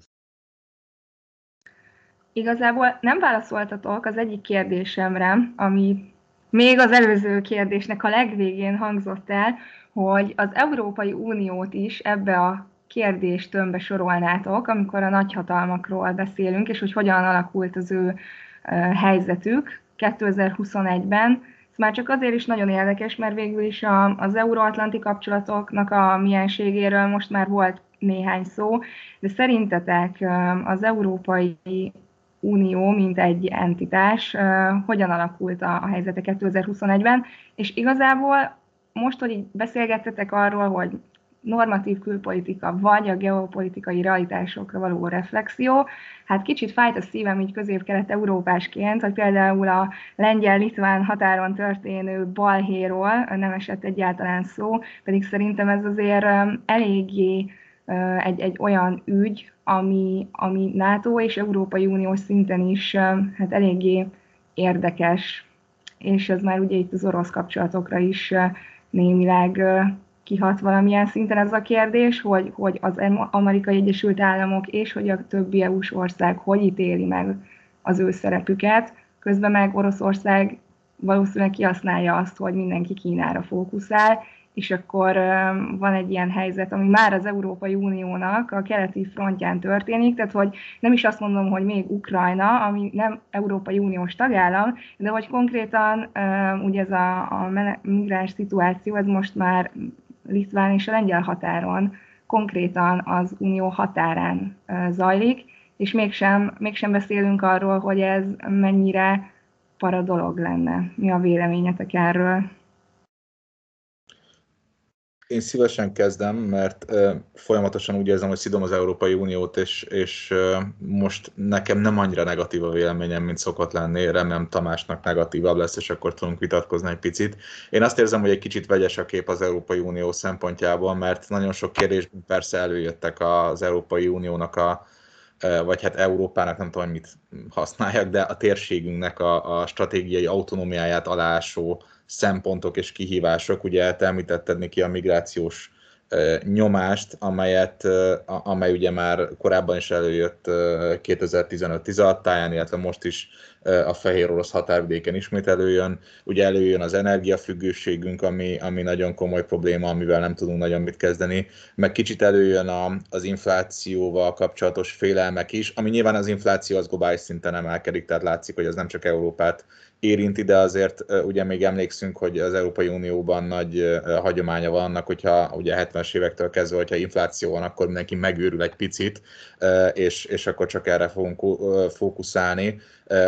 Igazából nem válaszoltatok az egyik kérdésemre, ami még az előző kérdésnek a legvégén hangzott el, hogy az Európai Uniót is ebbe a kérdést tömbbe sorolnátok, amikor a nagyhatalmakról beszélünk, és hogy hogyan alakult az ő helyzetük 2021-ben. Ez már csak azért is nagyon érdekes, mert végül is a, az euróatlanti kapcsolatoknak a mienségéről most már volt néhány szó, de szerintetek az Európai Unió, mint egy entitás, hogyan alakult a, a helyzete 2021-ben, és igazából most, hogy így beszélgettetek arról, hogy normatív külpolitika, vagy a geopolitikai realitásokra való reflexió. Hát kicsit fájt a szívem így közép-kelet-európásként, hogy például a lengyel-litván határon történő balhéról nem esett egyáltalán szó, pedig szerintem ez azért eléggé egy, egy olyan ügy, ami, ami NATO és Európai Uniós szinten is hát eléggé érdekes, és ez már ugye itt az orosz kapcsolatokra is némileg kihat valamilyen szinten ez a kérdés, hogy, hogy az Amerikai Egyesült Államok és hogy a többi EU-s ország hogy ítéli meg az ő szerepüket, közben meg Oroszország valószínűleg kihasználja azt, hogy mindenki Kínára fókuszál, és akkor van egy ilyen helyzet, ami már az Európai Uniónak a keleti frontján történik, tehát hogy nem is azt mondom, hogy még Ukrajna, ami nem Európai Uniós tagállam, de hogy konkrétan ugye ez a, a migráns szituáció, ez most már Litván és a lengyel határon, konkrétan az unió határán zajlik, és mégsem, mégsem beszélünk arról, hogy ez mennyire para dolog lenne. Mi a véleményetek erről? Én szívesen kezdem, mert folyamatosan úgy érzem, hogy szidom az Európai Uniót, és, és most nekem nem annyira negatív a véleményem, mint szokott lenni. Remélem Tamásnak negatívabb lesz, és akkor tudunk vitatkozni egy picit. Én azt érzem, hogy egy kicsit vegyes a kép az Európai Unió szempontjából, mert nagyon sok kérdésben persze előjöttek az Európai Uniónak a, vagy hát Európának, nem tudom, mit használjak, de a térségünknek a, a stratégiai autonómiáját alásó szempontok és kihívások. Ugye te neki a migrációs nyomást, amelyet, amely ugye már korábban is előjött 2015-16 táján, illetve most is a fehér orosz határvidéken ismét előjön. Ugye előjön az energiafüggőségünk, ami, ami nagyon komoly probléma, amivel nem tudunk nagyon mit kezdeni, meg kicsit előjön a, az inflációval kapcsolatos félelmek is, ami nyilván az infláció az globális szinten emelkedik, tehát látszik, hogy ez nem csak Európát érinti, de azért ugye még emlékszünk, hogy az Európai Unióban nagy hagyománya van annak, hogyha ugye 70-es évektől kezdve, hogyha infláció van, akkor mindenki megőrül egy picit, és, és akkor csak erre fogunk fókuszálni.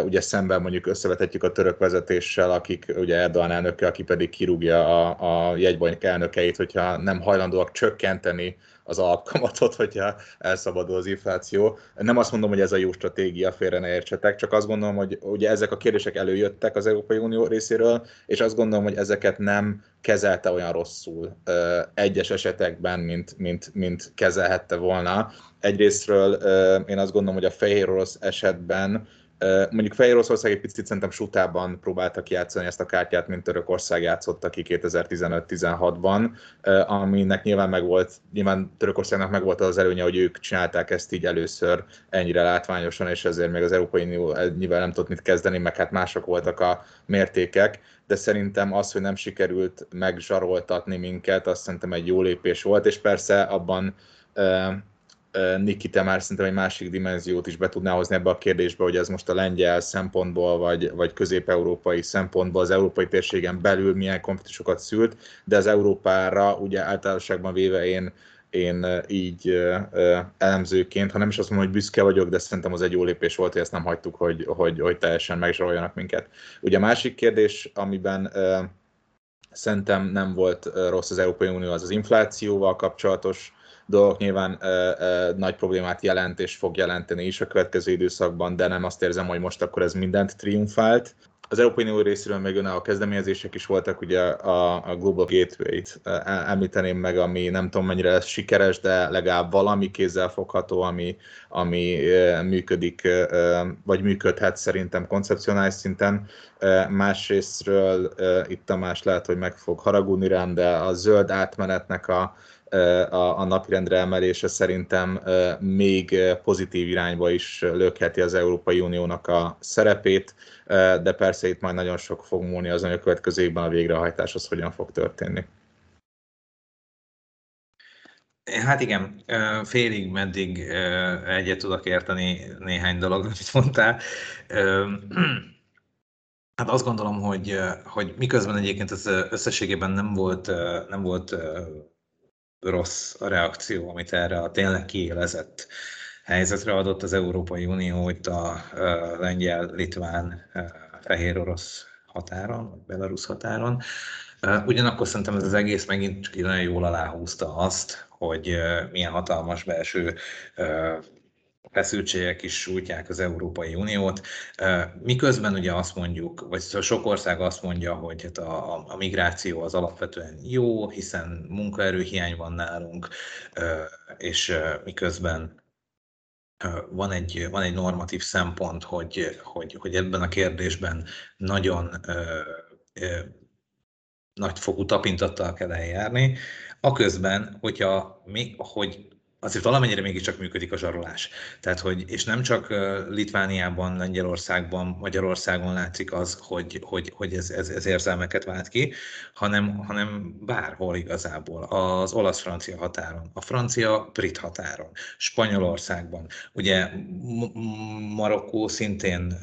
Ugye szemben mondjuk összevetetjük a török vezetéssel, akik ugye Erdogan elnöke, aki pedig kirúgja a, a jegybank elnökeit, hogyha nem hajlandóak csökkenteni az alapkamatot, hogyha elszabadul az infláció. Nem azt mondom, hogy ez a jó stratégia, félre ne értsetek, csak azt gondolom, hogy ugye ezek a kérdések előjöttek az Európai Unió részéről, és azt gondolom, hogy ezeket nem kezelte olyan rosszul egyes esetekben, mint, mint, mint kezelhette volna. Egyrésztről én azt gondolom, hogy a fehér orosz esetben Mondjuk Fehér Oroszország egy picit szerintem sutában próbáltak játszani ezt a kártyát, mint Törökország játszotta ki 2015-16-ban, aminek nyilván meg volt, nyilván Törökországnak meg volt az előnye, hogy ők csinálták ezt így először ennyire látványosan, és ezért még az Európai Unió nyilván nem tudott mit kezdeni, meg hát mások voltak a mértékek, de szerintem az, hogy nem sikerült megzsaroltatni minket, azt szerintem egy jó lépés volt, és persze abban Niki, te már szerintem egy másik dimenziót is be tudná hozni ebbe a kérdésbe, hogy ez most a lengyel szempontból, vagy, vagy közép-európai szempontból az európai térségen belül milyen konfliktusokat szült, de az Európára ugye általánosságban véve én, én így elemzőként, ha nem is azt mondom, hogy büszke vagyok, de szerintem az egy jó lépés volt, hogy ezt nem hagytuk, hogy, hogy, hogy teljesen megzsaroljanak minket. Ugye a másik kérdés, amiben Szerintem nem volt rossz az Európai Unió az az inflációval kapcsolatos dolog nyilván ö, ö, nagy problémát jelent és fog jelenteni is a következő időszakban, de nem azt érzem, hogy most akkor ez mindent triumfált. Az Európai Unió részéről még a kezdeményezések is voltak, ugye a, a Global Gateway-t említeném meg, ami nem tudom mennyire lesz sikeres, de legalább valami fogható, ami, ami működik, vagy működhet szerintem koncepcionális szinten. Másrésztről itt Tamás lehet, hogy meg fog haragudni rám, de a zöld átmenetnek a, a, a napirendre emelése szerintem még pozitív irányba is lökheti az Európai Uniónak a szerepét, de persze itt majd nagyon sok fog múlni az, hogy a következő évben a végrehajtás az hogyan fog történni. Hát igen, félig meddig egyet tudok érteni néhány dolog, amit mondtál. Hát azt gondolom, hogy, hogy miközben egyébként ez összességében nem volt, nem volt rossz a reakció, amit erre a tényleg kiélezett helyzetre adott az Európai Unió itt a lengyel-litván fehér-orosz határon, vagy belarusz határon. Ugyanakkor szerintem ez az egész megint csak nagyon jól aláhúzta azt, hogy milyen hatalmas belső feszültségek is sújtják az Európai Uniót. Miközben ugye azt mondjuk, vagy sok ország azt mondja, hogy hát a, a migráció az alapvetően jó, hiszen munkaerőhiány van nálunk, és miközben van egy, van egy normatív szempont, hogy, hogy, hogy ebben a kérdésben nagyon nagyfokú tapintattal kell eljárni, aközben, hogyha mi, hogy azért valamennyire mégiscsak működik a zsarolás. Tehát, hogy, és nem csak Litvániában, Lengyelországban, Magyarországon látszik az, hogy, hogy, hogy ez, ez, ez érzelmeket vált ki, hanem, hanem bárhol igazából. Az olasz-francia határon, a francia-brit határon, Spanyolországban. Ugye Marokkó szintén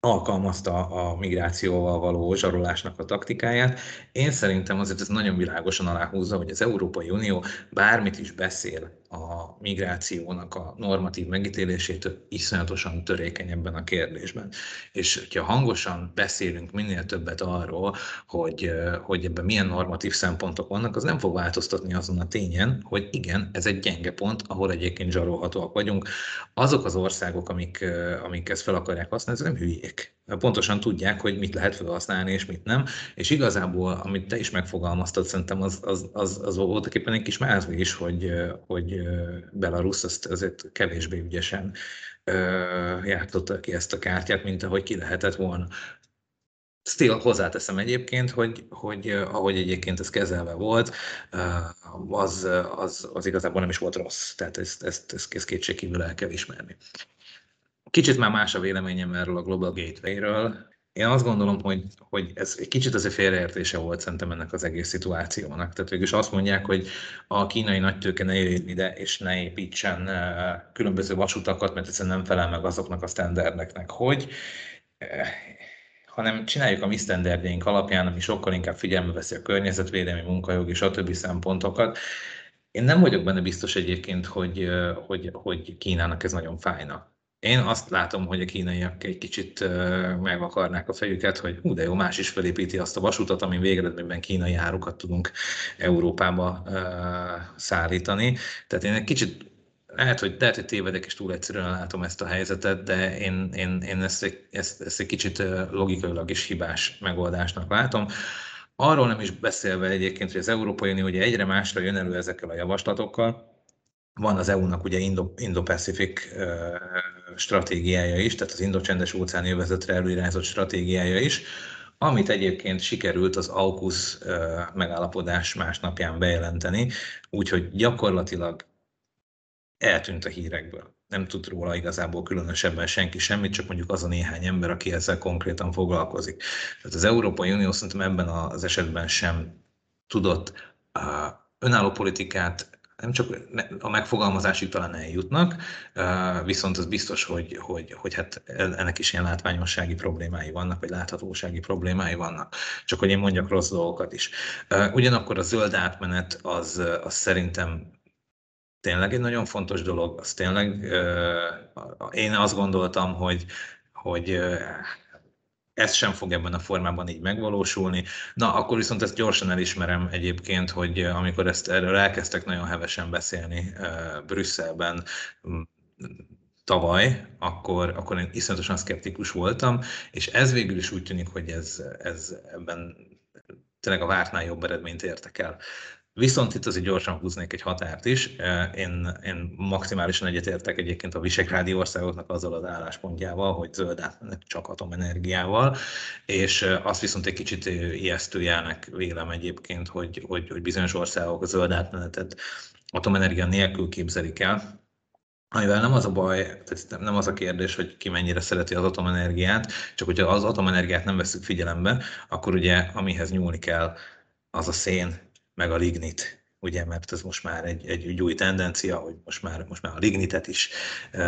alkalmazta a migrációval való zsarolásnak a taktikáját. Én szerintem azért ez nagyon világosan aláhúzza, hogy az Európai Unió bármit is beszél a migrációnak a normatív megítélésétől iszonyatosan törékeny ebben a kérdésben. És hogyha hangosan beszélünk minél többet arról, hogy, hogy ebben milyen normatív szempontok vannak, az nem fog változtatni azon a tényen, hogy igen, ez egy gyenge pont, ahol egyébként zsarolhatóak vagyunk. Azok az országok, amik, amik ezt fel akarják használni, ez nem hülyék pontosan tudják, hogy mit lehet felhasználni és mit nem, és igazából, amit te is megfogalmaztad, szerintem az, az, az, az voltak éppen egy kis mázli is, hogy, hogy Belarus azt azért kevésbé ügyesen játszotta ki ezt a kártyát, mint ahogy ki lehetett volna. Still hozzáteszem egyébként, hogy, hogy ahogy egyébként ez kezelve volt, az, az, az igazából nem is volt rossz. Tehát ezt, ezt, ezt, ezt kétségkívül el kell ismerni. Kicsit már más a véleményem erről a Global Gateway-ről. Én azt gondolom, hogy, hogy ez egy kicsit az a félreértése volt szerintem ennek az egész szituációnak. Tehát végülis azt mondják, hogy a kínai nagytőke ne jöjjön ide, és ne építsen különböző vasutakat, mert egyszerűen nem felel meg azoknak a sztenderdeknek, hogy hanem csináljuk a mi sztenderdjeink alapján, ami sokkal inkább figyelme veszi a környezetvédelmi, munkajogi, stb. szempontokat. Én nem vagyok benne biztos egyébként, hogy, hogy, hogy Kínának ez nagyon fájna. Én azt látom, hogy a kínaiak egy kicsit megvakarnák a fejüket, hogy hú, de jó, más is felépíti azt a vasutat, ami végeredményben kínai árukat tudunk Európába szállítani. Tehát én egy kicsit lehet, hogy, lehet, hogy tévedek, és túl egyszerűen látom ezt a helyzetet, de én, én, én ezt, ezt, ezt egy kicsit logikailag is hibás megoldásnak látom. Arról nem is beszélve egyébként, hogy az Európai Unió ugye egyre másra jön elő ezekkel a javaslatokkal, van az EU-nak ugye Indo-Pacific stratégiája is, tehát az Indo-csendes óceáni övezetre előirányzott stratégiája is, amit egyébként sikerült az AUKUS megállapodás másnapján bejelenteni, úgyhogy gyakorlatilag eltűnt a hírekből. Nem tud róla igazából különösebben senki semmit, csak mondjuk az a néhány ember, aki ezzel konkrétan foglalkozik. Tehát az Európai Unió szerintem ebben az esetben sem tudott önálló politikát nem csak a megfogalmazásig talán eljutnak, viszont az biztos, hogy, hogy, hogy hát ennek is ilyen látványossági problémái vannak, vagy láthatósági problémái vannak. Csak hogy én mondjak rossz dolgokat is. Ugyanakkor a zöld átmenet az, az szerintem tényleg egy nagyon fontos dolog. Az tényleg, én azt gondoltam, hogy, hogy ez sem fog ebben a formában így megvalósulni. Na, akkor viszont ezt gyorsan elismerem egyébként, hogy amikor ezt erről elkezdtek nagyon hevesen beszélni Brüsszelben, tavaly, akkor, akkor én iszonyatosan szkeptikus voltam, és ez végül is úgy tűnik, hogy ez, ez ebben tényleg a vártnál jobb eredményt értek el. Viszont itt azért gyorsan húznék egy határt is. Én, én maximálisan egyetértek egyébként a visegrádi országoknak azzal az álláspontjával, hogy zöld átmenet csak atomenergiával, és azt viszont egy kicsit ijesztő jelnek vélem egyébként, hogy, hogy, hogy bizonyos országok a zöld átmenetet atomenergia nélkül képzelik el, Amivel nem az a baj, tehát nem az a kérdés, hogy ki mennyire szereti az atomenergiát, csak hogyha az atomenergiát nem veszük figyelembe, akkor ugye amihez nyúlni kell, az a szén, meg a lignit, ugye, mert ez most már egy, egy új tendencia, hogy most már, most már a lignitet is uh,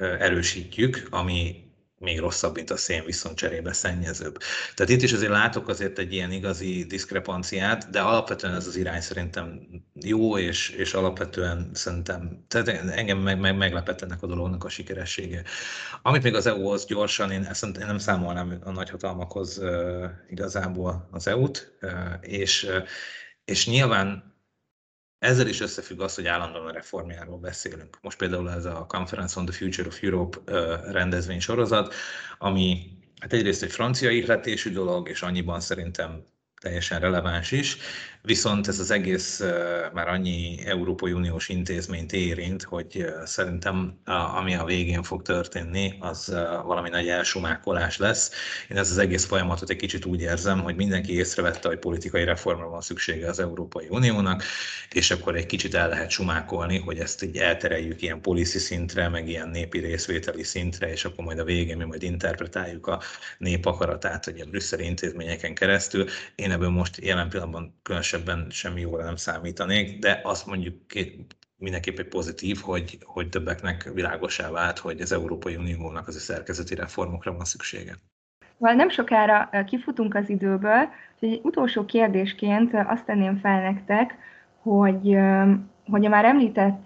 erősítjük, ami még rosszabb, mint a szén, viszont cserébe szennyezőbb. Tehát itt is azért látok azért egy ilyen igazi diszkrepanciát, de alapvetően ez az irány szerintem jó, és, és alapvetően szerintem, tehát engem meg, meg, meglepett ennek a dolognak a sikeressége. Amit még az EU-hoz gyorsan, én, ezt, én nem számolnám a nagyhatalmakhoz uh, igazából az EU-t, uh, és, uh, és nyilván ezzel is összefügg az, hogy állandóan a reformjáról beszélünk. Most például ez a Conference on the Future of Europe rendezvény sorozat, ami hát egyrészt egy francia ihletésű dolog, és annyiban szerintem teljesen releváns is, viszont ez az egész már annyi Európai Uniós intézményt érint, hogy szerintem ami a végén fog történni, az valami nagy elsumákolás lesz. Én ez az egész folyamatot egy kicsit úgy érzem, hogy mindenki észrevette, hogy politikai reformra van szüksége az Európai Uniónak, és akkor egy kicsit el lehet sumákolni, hogy ezt így eltereljük ilyen policy szintre, meg ilyen népi részvételi szintre, és akkor majd a végén mi majd interpretáljuk a nép akaratát, hogy a brüsszeli intézményeken keresztül. Én ebből most jelen pillanatban különösebben semmi jóra nem számítanék, de azt mondjuk mindenképp egy pozitív, hogy, hogy többeknek világosá vált, hogy az Európai Uniónak az a szerkezeti reformokra van szüksége. Val nem sokára kifutunk az időből, hogy egy utolsó kérdésként azt tenném fel nektek, hogy, hogy a már említett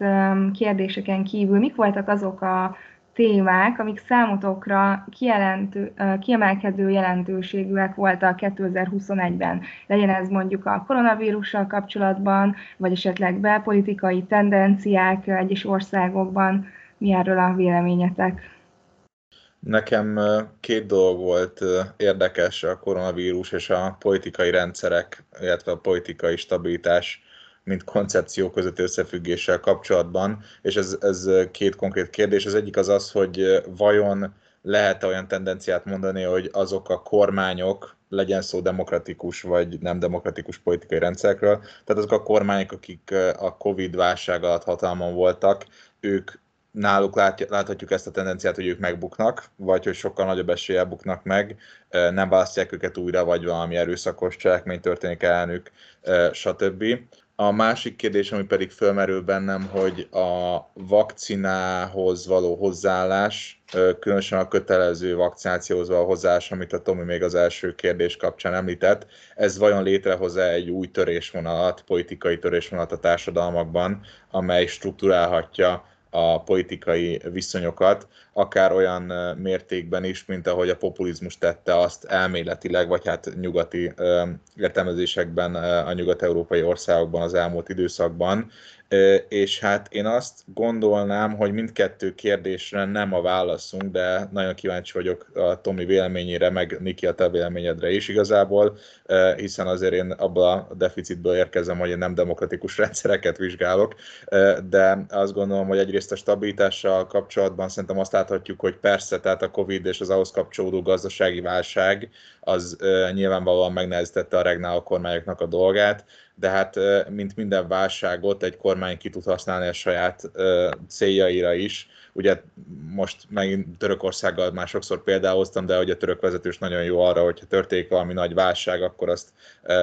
kérdéseken kívül mik voltak azok a témák, amik számotokra kijelentő, kiemelkedő jelentőségűek voltak 2021-ben. Legyen ez mondjuk a koronavírussal kapcsolatban, vagy esetleg belpolitikai tendenciák egyes országokban. Mi erről a véleményetek? Nekem két dolog volt érdekes a koronavírus és a politikai rendszerek, illetve a politikai stabilitás mint koncepció közötti összefüggéssel kapcsolatban, és ez, ez két konkrét kérdés. Az egyik az az, hogy vajon lehet olyan tendenciát mondani, hogy azok a kormányok, legyen szó demokratikus vagy nem demokratikus politikai rendszerekről, tehát azok a kormányok, akik a Covid válság alatt hatalmon voltak, ők náluk láthatjuk ezt a tendenciát, hogy ők megbuknak, vagy hogy sokkal nagyobb eséllyel buknak meg, nem választják őket újra, vagy valami erőszakos cselekmény történik ellenük, stb. A másik kérdés, ami pedig fölmerül bennem, hogy a vakcinához való hozzáállás, különösen a kötelező vakcinációhoz való hozzáállás, amit a Tomi még az első kérdés kapcsán említett, ez vajon létrehoz-e egy új törésvonalat, politikai törésvonalat a társadalmakban, amely struktúrálhatja a politikai viszonyokat, akár olyan mértékben is, mint ahogy a populizmus tette azt elméletileg, vagy hát nyugati értelmezésekben a nyugat-európai országokban az elmúlt időszakban, és hát én azt gondolnám, hogy mindkettő kérdésre nem a válaszunk, de nagyon kíváncsi vagyok a Tomi véleményére, meg Niki a te véleményedre is igazából, hiszen azért én abból a deficitből érkezem, hogy én nem demokratikus rendszereket vizsgálok, de azt gondolom, hogy egyrészt a stabilitással kapcsolatban szerintem azt láthatjuk, hogy persze, tehát a Covid és az ahhoz kapcsolódó gazdasági válság az nyilvánvalóan megnehezítette a regnáló kormányoknak a dolgát, de hát mint minden válságot egy kormány ki tud használni a saját céljaira is. Ugye most megint Törökországgal már sokszor példáloztam, de hogy a török vezetős nagyon jó arra, hogyha történik valami nagy válság, akkor azt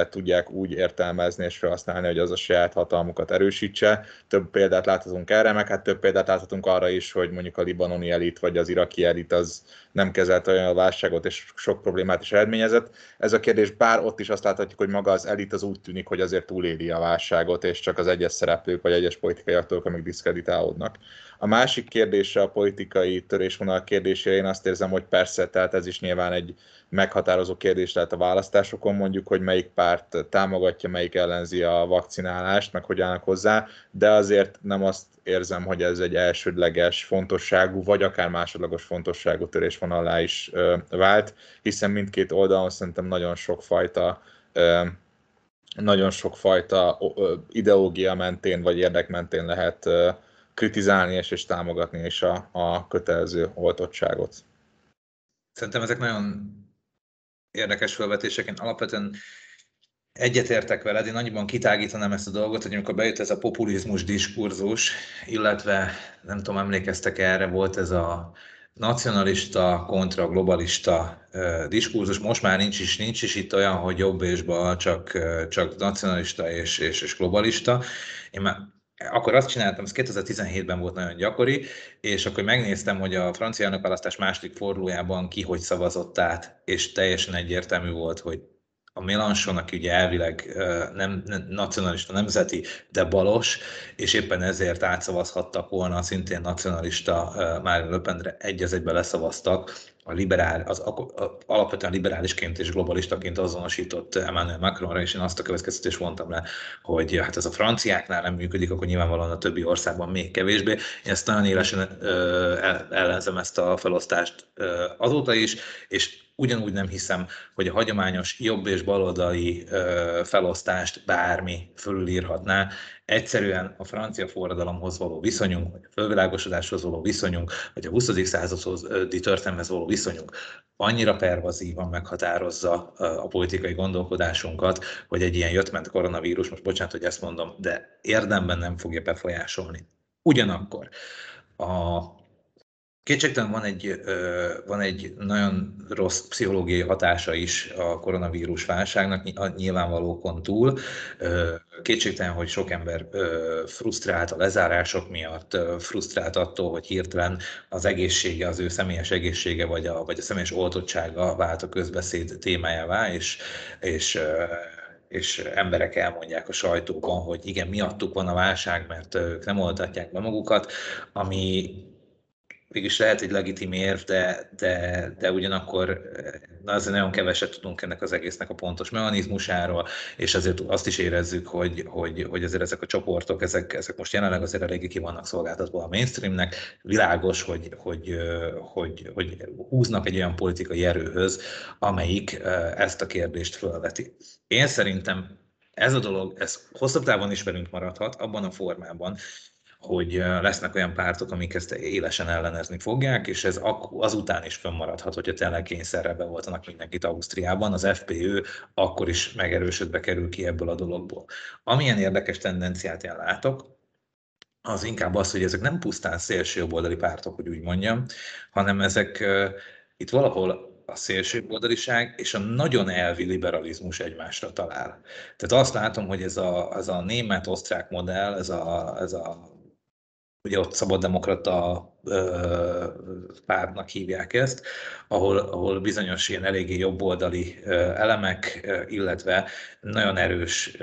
tudják úgy értelmezni és felhasználni, hogy az a saját hatalmukat erősítse. Több példát láthatunk erre, meg hát több példát láthatunk arra is, hogy mondjuk a libanoni elit vagy az iraki elit az nem kezelte olyan a válságot, és sok problémát is eredményezett. Ez a kérdés, bár ott is azt láthatjuk, hogy maga az elit az úgy tűnik, hogy azért túléli a válságot, és csak az egyes szereplők vagy egyes politikai aktorok, amik diszkreditálódnak. A másik kérdése a politikai törésvonal kérdésére, én azt érzem, hogy persze, tehát ez is nyilván egy meghatározó kérdés lehet a választásokon, mondjuk, hogy melyik párt támogatja, melyik ellenzi a vakcinálást, meg hogy állnak hozzá, de azért nem azt érzem, hogy ez egy elsődleges fontosságú, vagy akár másodlagos fontosságú törésvonalá is ö, vált, hiszen mindkét oldalon szerintem nagyon sokfajta ö, nagyon sokfajta ideológia mentén vagy érdek mentén lehet kritizálni és, és támogatni is a, a kötelező oltottságot. Szerintem ezek nagyon érdekes felvetések. Én alapvetően egyetértek veled, én annyiban kitágítanám ezt a dolgot, hogy amikor bejött ez a populizmus diskurzus, illetve nem tudom, emlékeztek erre, volt ez a nacionalista kontra globalista uh, diskurzus, most már nincs is, nincs is itt olyan, hogy jobb és bal, csak, csak nacionalista és, és, és globalista. Én már akkor azt csináltam, ez 2017-ben volt nagyon gyakori, és akkor megnéztem, hogy a francia elnökválasztás második fordulójában ki hogy szavazott át, és teljesen egyértelmű volt, hogy a Mélenchon, aki ugye elvileg nem, nem nacionalista nemzeti, de balos, és éppen ezért átszavazhattak volna szintén nacionalista Marine Le Penre egy az egybe leszavaztak, a liberál, az alapvetően liberálisként és globalistaként azonosított Emmanuel Macronra, és én azt a következtetést vontam le, hogy hát ez a franciáknál nem működik, akkor nyilvánvalóan a többi országban még kevésbé. Én ezt nagyon élesen ellenzem ezt a felosztást azóta is, és ugyanúgy nem hiszem, hogy a hagyományos jobb és baloldali felosztást bármi fölülírhatná. Egyszerűen a francia forradalomhoz való viszonyunk, vagy a fölvilágosodáshoz való viszonyunk, vagy a 20. századi történelmhez való viszonyunk annyira pervazívan meghatározza a politikai gondolkodásunkat, hogy egy ilyen jött-ment koronavírus, most bocsánat, hogy ezt mondom, de érdemben nem fogja befolyásolni. Ugyanakkor a Kétségtelen van egy, van egy nagyon rossz pszichológiai hatása is a koronavírus válságnak, a nyilvánvalókon túl. Kétségtelen, hogy sok ember frusztrált a lezárások miatt, frusztrált attól, hogy hirtelen az egészsége, az ő személyes egészsége vagy a, vagy a személyes oltottsága vált a közbeszéd témájává, és, és és emberek elmondják a sajtóban, hogy igen, miattuk van a válság, mert ők nem oltatják be magukat, ami mégis lehet egy legitim érv, de, de, de ugyanakkor na azért nagyon keveset tudunk ennek az egésznek a pontos mechanizmusáról, és azért azt is érezzük, hogy, hogy, hogy azért ezek a csoportok, ezek, ezek most jelenleg azért eléggé ki vannak szolgáltatva a mainstreamnek. Világos, hogy, hogy, hogy, hogy húznak egy olyan politikai erőhöz, amelyik ezt a kérdést felveti. Én szerintem ez a dolog, ez hosszabb távon is velünk maradhat, abban a formában, hogy lesznek olyan pártok, amik ezt élesen ellenezni fogják, és ez azután is fönnmaradhat, hogyha tényleg kényszerre be voltanak mindenkit Ausztriában, az FPÖ akkor is megerősödve kerül ki ebből a dologból. Amilyen érdekes tendenciát én látok, az inkább az, hogy ezek nem pusztán szélsőjobboldali pártok, hogy úgy mondjam, hanem ezek itt valahol a szélsőoldaliság és a nagyon elvi liberalizmus egymásra talál. Tehát azt látom, hogy ez a, az a német-osztrák modell, ez a, ez a ugye ott szabaddemokrata pártnak hívják ezt, ahol, ahol bizonyos ilyen eléggé jobboldali elemek, illetve nagyon erős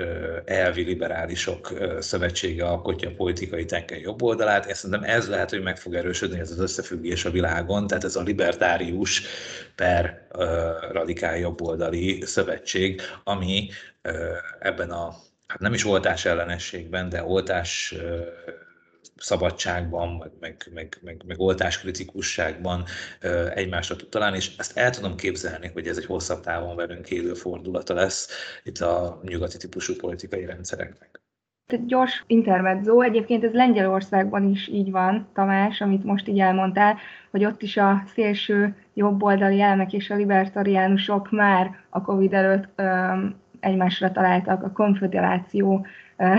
elvi liberálisok szövetsége alkotja a politikai tenkely jobboldalát. Én szerintem ez lehet, hogy meg fog erősödni ez az összefüggés a világon, tehát ez a libertárius per radikál jobboldali szövetség, ami ebben a hát nem is oltás ellenességben, de oltás szabadságban, meg, meg, meg, meg, meg oltáskritikusságban egymásra tud találni, és ezt el tudom képzelni, hogy ez egy hosszabb távon velünk élő fordulata lesz itt a nyugati típusú politikai rendszereknek. Egy gyors intermezzo, egyébként ez Lengyelországban is így van, Tamás, amit most így elmondtál, hogy ott is a szélső jobboldali elemek és a libertariánusok már a Covid előtt öm, egymásra találtak a konfederáció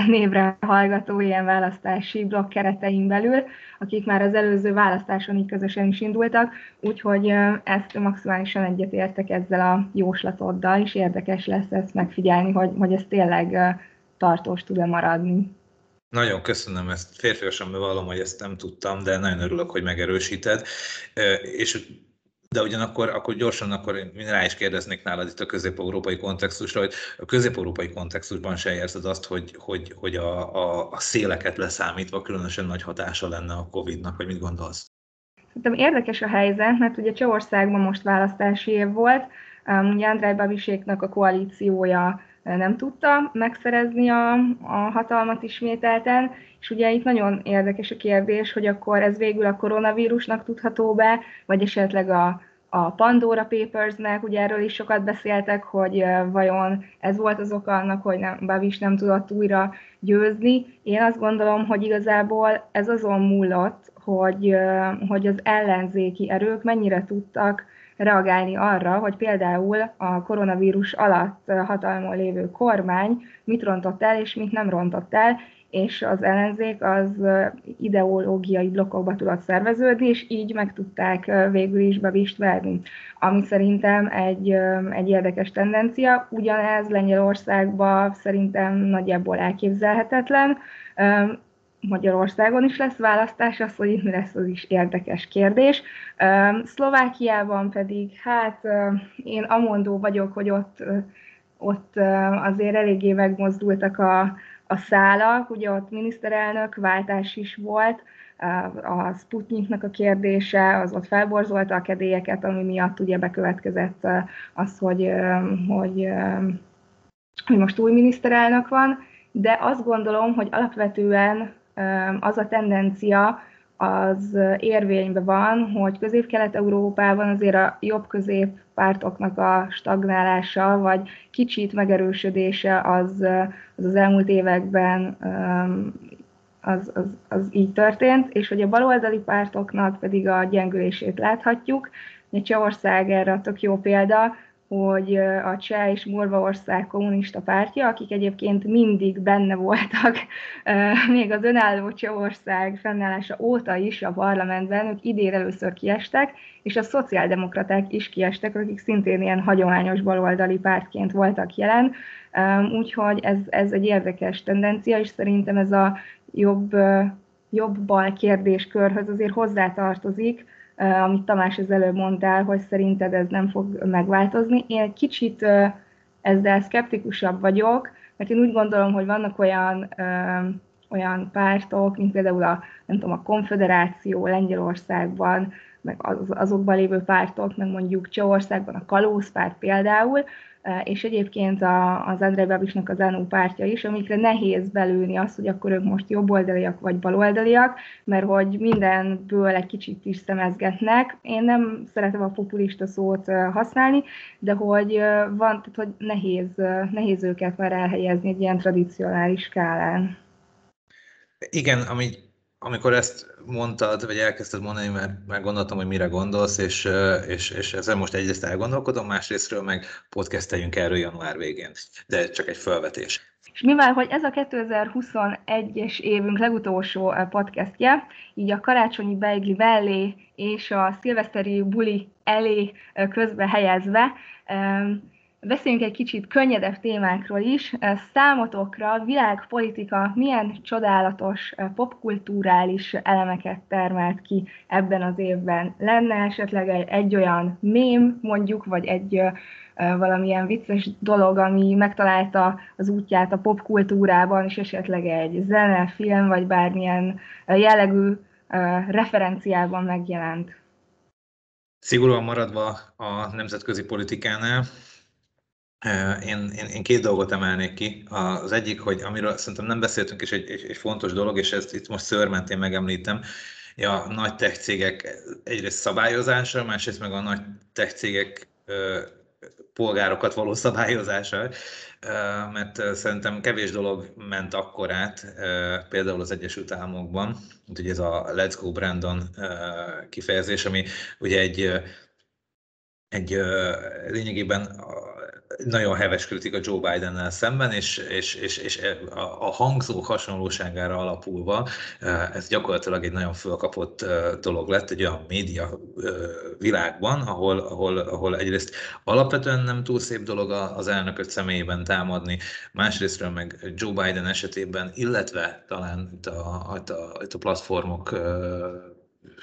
névre hallgató ilyen választási blokk keretein belül, akik már az előző választáson így közösen is indultak, úgyhogy ezt maximálisan egyetértek ezzel a jóslatoddal, és érdekes lesz ezt megfigyelni, hogy, hogy ez tényleg tartós tud-e maradni. Nagyon köszönöm ezt. Férfiasan bevallom, hogy ezt nem tudtam, de nagyon örülök, hogy megerősíted. És de ugyanakkor akkor gyorsan akkor én rá is kérdeznék nálad itt a közép-európai kontextusra, hogy a közép-európai kontextusban se érzed azt, hogy, hogy, hogy a, a, a széleket leszámítva különösen nagy hatása lenne a Covid-nak, vagy mit gondolsz? Szerintem érdekes a helyzet, mert ugye Csehországban most választási év volt, ugye Andrej Babiséknak a koalíciója nem tudta megszerezni a, a hatalmat ismételten, és ugye itt nagyon érdekes a kérdés, hogy akkor ez végül a koronavírusnak tudható be, vagy esetleg a, a Pandora Papersnek, ugye erről is sokat beszéltek, hogy vajon ez volt az oka annak, hogy nem, Babis nem tudott újra győzni. Én azt gondolom, hogy igazából ez azon múlott, hogy, hogy az ellenzéki erők mennyire tudtak reagálni arra, hogy például a koronavírus alatt hatalmon lévő kormány mit rontott el, és mit nem rontott el, és az ellenzék az ideológiai blokkokba tudott szerveződni, és így meg tudták végül is bevist verni. Ami szerintem egy, egy érdekes tendencia. Ugyanez Lengyelországban szerintem nagyjából elképzelhetetlen. Magyarországon is lesz választás, az, hogy mi lesz, az is érdekes kérdés. Szlovákiában pedig, hát én amondó vagyok, hogy ott, ott azért eléggé megmozdultak a, a szálak, ugye ott miniszterelnök váltás is volt, a Sputniknak a kérdése, az ott felborzolta a kedélyeket, ami miatt ugye bekövetkezett az, hogy, hogy, hogy most új miniszterelnök van, de azt gondolom, hogy alapvetően az a tendencia az érvényben van, hogy közép-kelet-európában azért a jobb-közép pártoknak a stagnálása, vagy kicsit megerősödése az az, az elmúlt években az, az, az így történt, és hogy a baloldali pártoknak pedig a gyengülését láthatjuk. Csehország erre a tök jó példa, hogy a Cseh és Morvaország kommunista pártja, akik egyébként mindig benne voltak, még az önálló Csehország fennállása óta is a parlamentben, ők idén először kiestek, és a szociáldemokraták is kiestek, akik szintén ilyen hagyományos baloldali pártként voltak jelen, úgyhogy ez, ez egy érdekes tendencia, és szerintem ez a jobb, jobb-bal kérdéskörhöz azért hozzátartozik, amit Tamás az előbb mondtál, hogy szerinted ez nem fog megváltozni. Én egy kicsit ezzel szkeptikusabb vagyok, mert én úgy gondolom, hogy vannak olyan, olyan pártok, mint például a, nem tudom, a Konfederáció Lengyelországban, meg az, azokban lévő pártok, meg mondjuk Csehországban a Kalózpárt például, és egyébként a, az Andrei Babisnak az ANU pártja is, amikre nehéz belőni azt, hogy akkor ők most jobboldaliak vagy baloldaliak, mert hogy mindenből egy kicsit is szemezgetnek. Én nem szeretem a populista szót használni, de hogy van, tehát hogy nehéz, nehéz őket már elhelyezni egy ilyen tradicionális skálán. Igen, ami amikor ezt mondtad, vagy elkezdted mondani, mert már gondoltam, hogy mire gondolsz, és, és, és ezzel most egyrészt elgondolkodom, másrésztről meg podcasteljünk erről január végén. De csak egy felvetés. És mivel, hogy ez a 2021-es évünk legutolsó podcastje, így a karácsonyi beigli mellé és a szilveszteri buli elé közbe helyezve, Beszéljünk egy kicsit könnyedebb témákról is. Számotokra világpolitika milyen csodálatos popkulturális elemeket termelt ki ebben az évben? Lenne esetleg egy, egy olyan mém, mondjuk, vagy egy valamilyen vicces dolog, ami megtalálta az útját a popkultúrában, és esetleg egy zene, film, vagy bármilyen jellegű referenciában megjelent? Szigorúan maradva a nemzetközi politikánál, én, én, én két dolgot emelnék ki. Az egyik, hogy amiről szerintem nem beszéltünk, és egy, egy, egy fontos dolog, és ezt itt most szőrmentén megemlítem, a nagy tech cégek egyrészt szabályozása, másrészt meg a nagy tech cégek polgárokat való szabályozása, mert szerintem kevés dolog ment akkor át, például az Egyesült Államokban, ugye ez a Let's Go Brandon kifejezés, ami ugye egy, egy lényegében nagyon heves kritika Joe Bidennel szemben, és, és, és, és a, a hangzók hasonlóságára alapulva ez gyakorlatilag egy nagyon fölkapott dolog lett egy olyan média világban, ahol, ahol, ahol egyrészt alapvetően nem túl szép dolog az elnököt személyében támadni, másrésztről meg Joe Biden esetében, illetve talán itt a, itt a, itt a platformok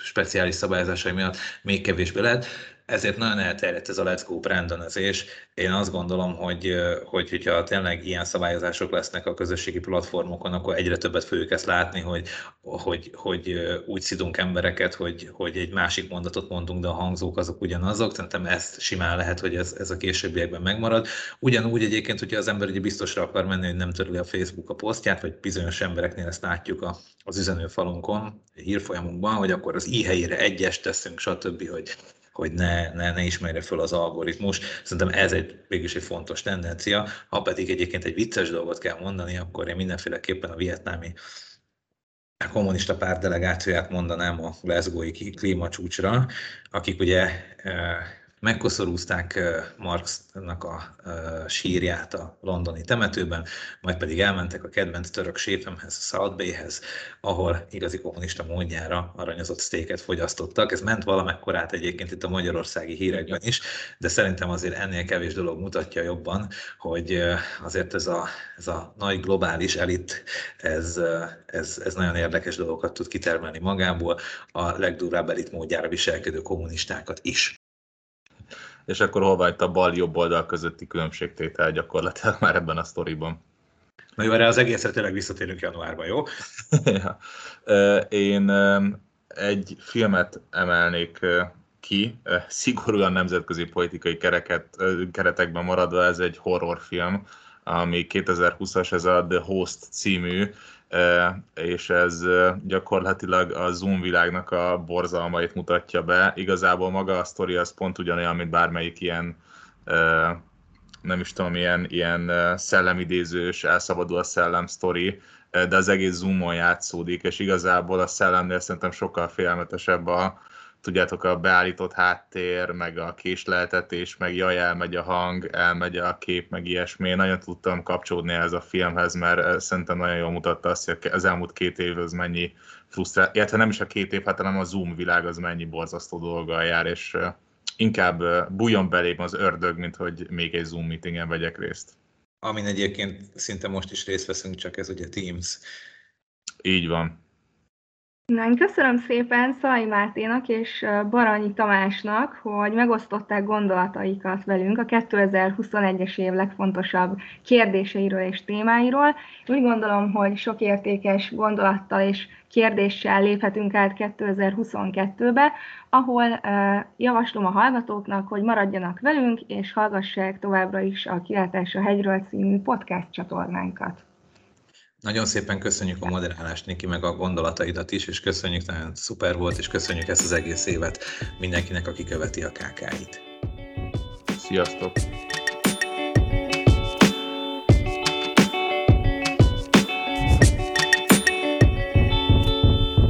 speciális szabályozásai miatt még kevésbé lehet ezért nagyon elterjedt ez a Let's Go brandonezés. Én azt gondolom, hogy, hogy hogyha tényleg ilyen szabályozások lesznek a közösségi platformokon, akkor egyre többet fogjuk ezt látni, hogy, hogy, hogy úgy szidunk embereket, hogy, hogy egy másik mondatot mondunk, de a hangzók azok ugyanazok. Szerintem ezt simán lehet, hogy ez, ez a későbbiekben megmarad. Ugyanúgy egyébként, hogyha az ember ugye biztosra akar menni, hogy nem törli a Facebook a posztját, vagy bizonyos embereknél ezt látjuk a, az üzenőfalunkon, hírfolyamunkban, hogy akkor az i helyére egyes teszünk, stb., hogy hogy ne, ne, ne ismerje föl az algoritmus. Szerintem ez egy mégis egy fontos tendencia. Ha pedig egyébként egy vicces dolgot kell mondani, akkor én mindenféleképpen a vietnámi kommunista párt delegációját mondanám a Glasgow-i klímacsúcsra, akik ugye eh, megkoszorúzták Marxnak a sírját a londoni temetőben, majd pedig elmentek a kedvenc török séfemhez, South Bayhez, ahol igazi kommunista módjára aranyozott sztéket fogyasztottak. Ez ment valamekkorát egyébként itt a magyarországi hírekben is, de szerintem azért ennél kevés dolog mutatja jobban, hogy azért ez a, ez a nagy globális elit, ez, ez, ez nagyon érdekes dolgokat tud kitermelni magából, a legdurvább elit módjára viselkedő kommunistákat is és akkor hol itt a bal-jobb oldal közötti különbségtétel gyakorlatilag már ebben a sztoriban. Na jó, erre az egészre tényleg visszatérünk januárban, jó? ja. Én egy filmet emelnék ki, szigorúan nemzetközi politikai kereket, keretekben maradva, ez egy horrorfilm, ami 2020-as, ez a The Host című, és ez gyakorlatilag a Zoom világnak a borzalmait mutatja be. Igazából maga a sztori az pont ugyanolyan, mint bármelyik ilyen nem is tudom, ilyen, ilyen szellemidézős, elszabadul a szellem sztori, de az egész Zoomon játszódik, és igazából a szellemnél szerintem sokkal félelmetesebb a, tudjátok, a beállított háttér, meg a késleltetés, meg jaj, elmegy a hang, elmegy a kép, meg ilyesmi. Én nagyon tudtam kapcsolódni ez a filmhez, mert szerintem nagyon jól mutatta azt, hogy az elmúlt két év az mennyi frusztrál, illetve nem is a két év, hát hanem a Zoom világ az mennyi borzasztó dolga jár, és inkább bújjon belém az ördög, mint hogy még egy Zoom meetingen vegyek részt. Amin egyébként szinte most is részt veszünk, csak ez ugye Teams. Így van. Na, én köszönöm szépen Szai Máténak és Baranyi Tamásnak, hogy megosztották gondolataikat velünk a 2021-es év legfontosabb kérdéseiről és témáiról. Úgy gondolom, hogy sok értékes gondolattal és kérdéssel léphetünk át 2022-be, ahol javaslom a hallgatóknak, hogy maradjanak velünk, és hallgassák továbbra is a Kilátás a hegyről című podcast csatornánkat. Nagyon szépen köszönjük a moderálást, Niki, meg a gondolataidat is, és köszönjük, nagyon szuper volt, és köszönjük ezt az egész évet mindenkinek, aki követi a KK-it. Sziasztok!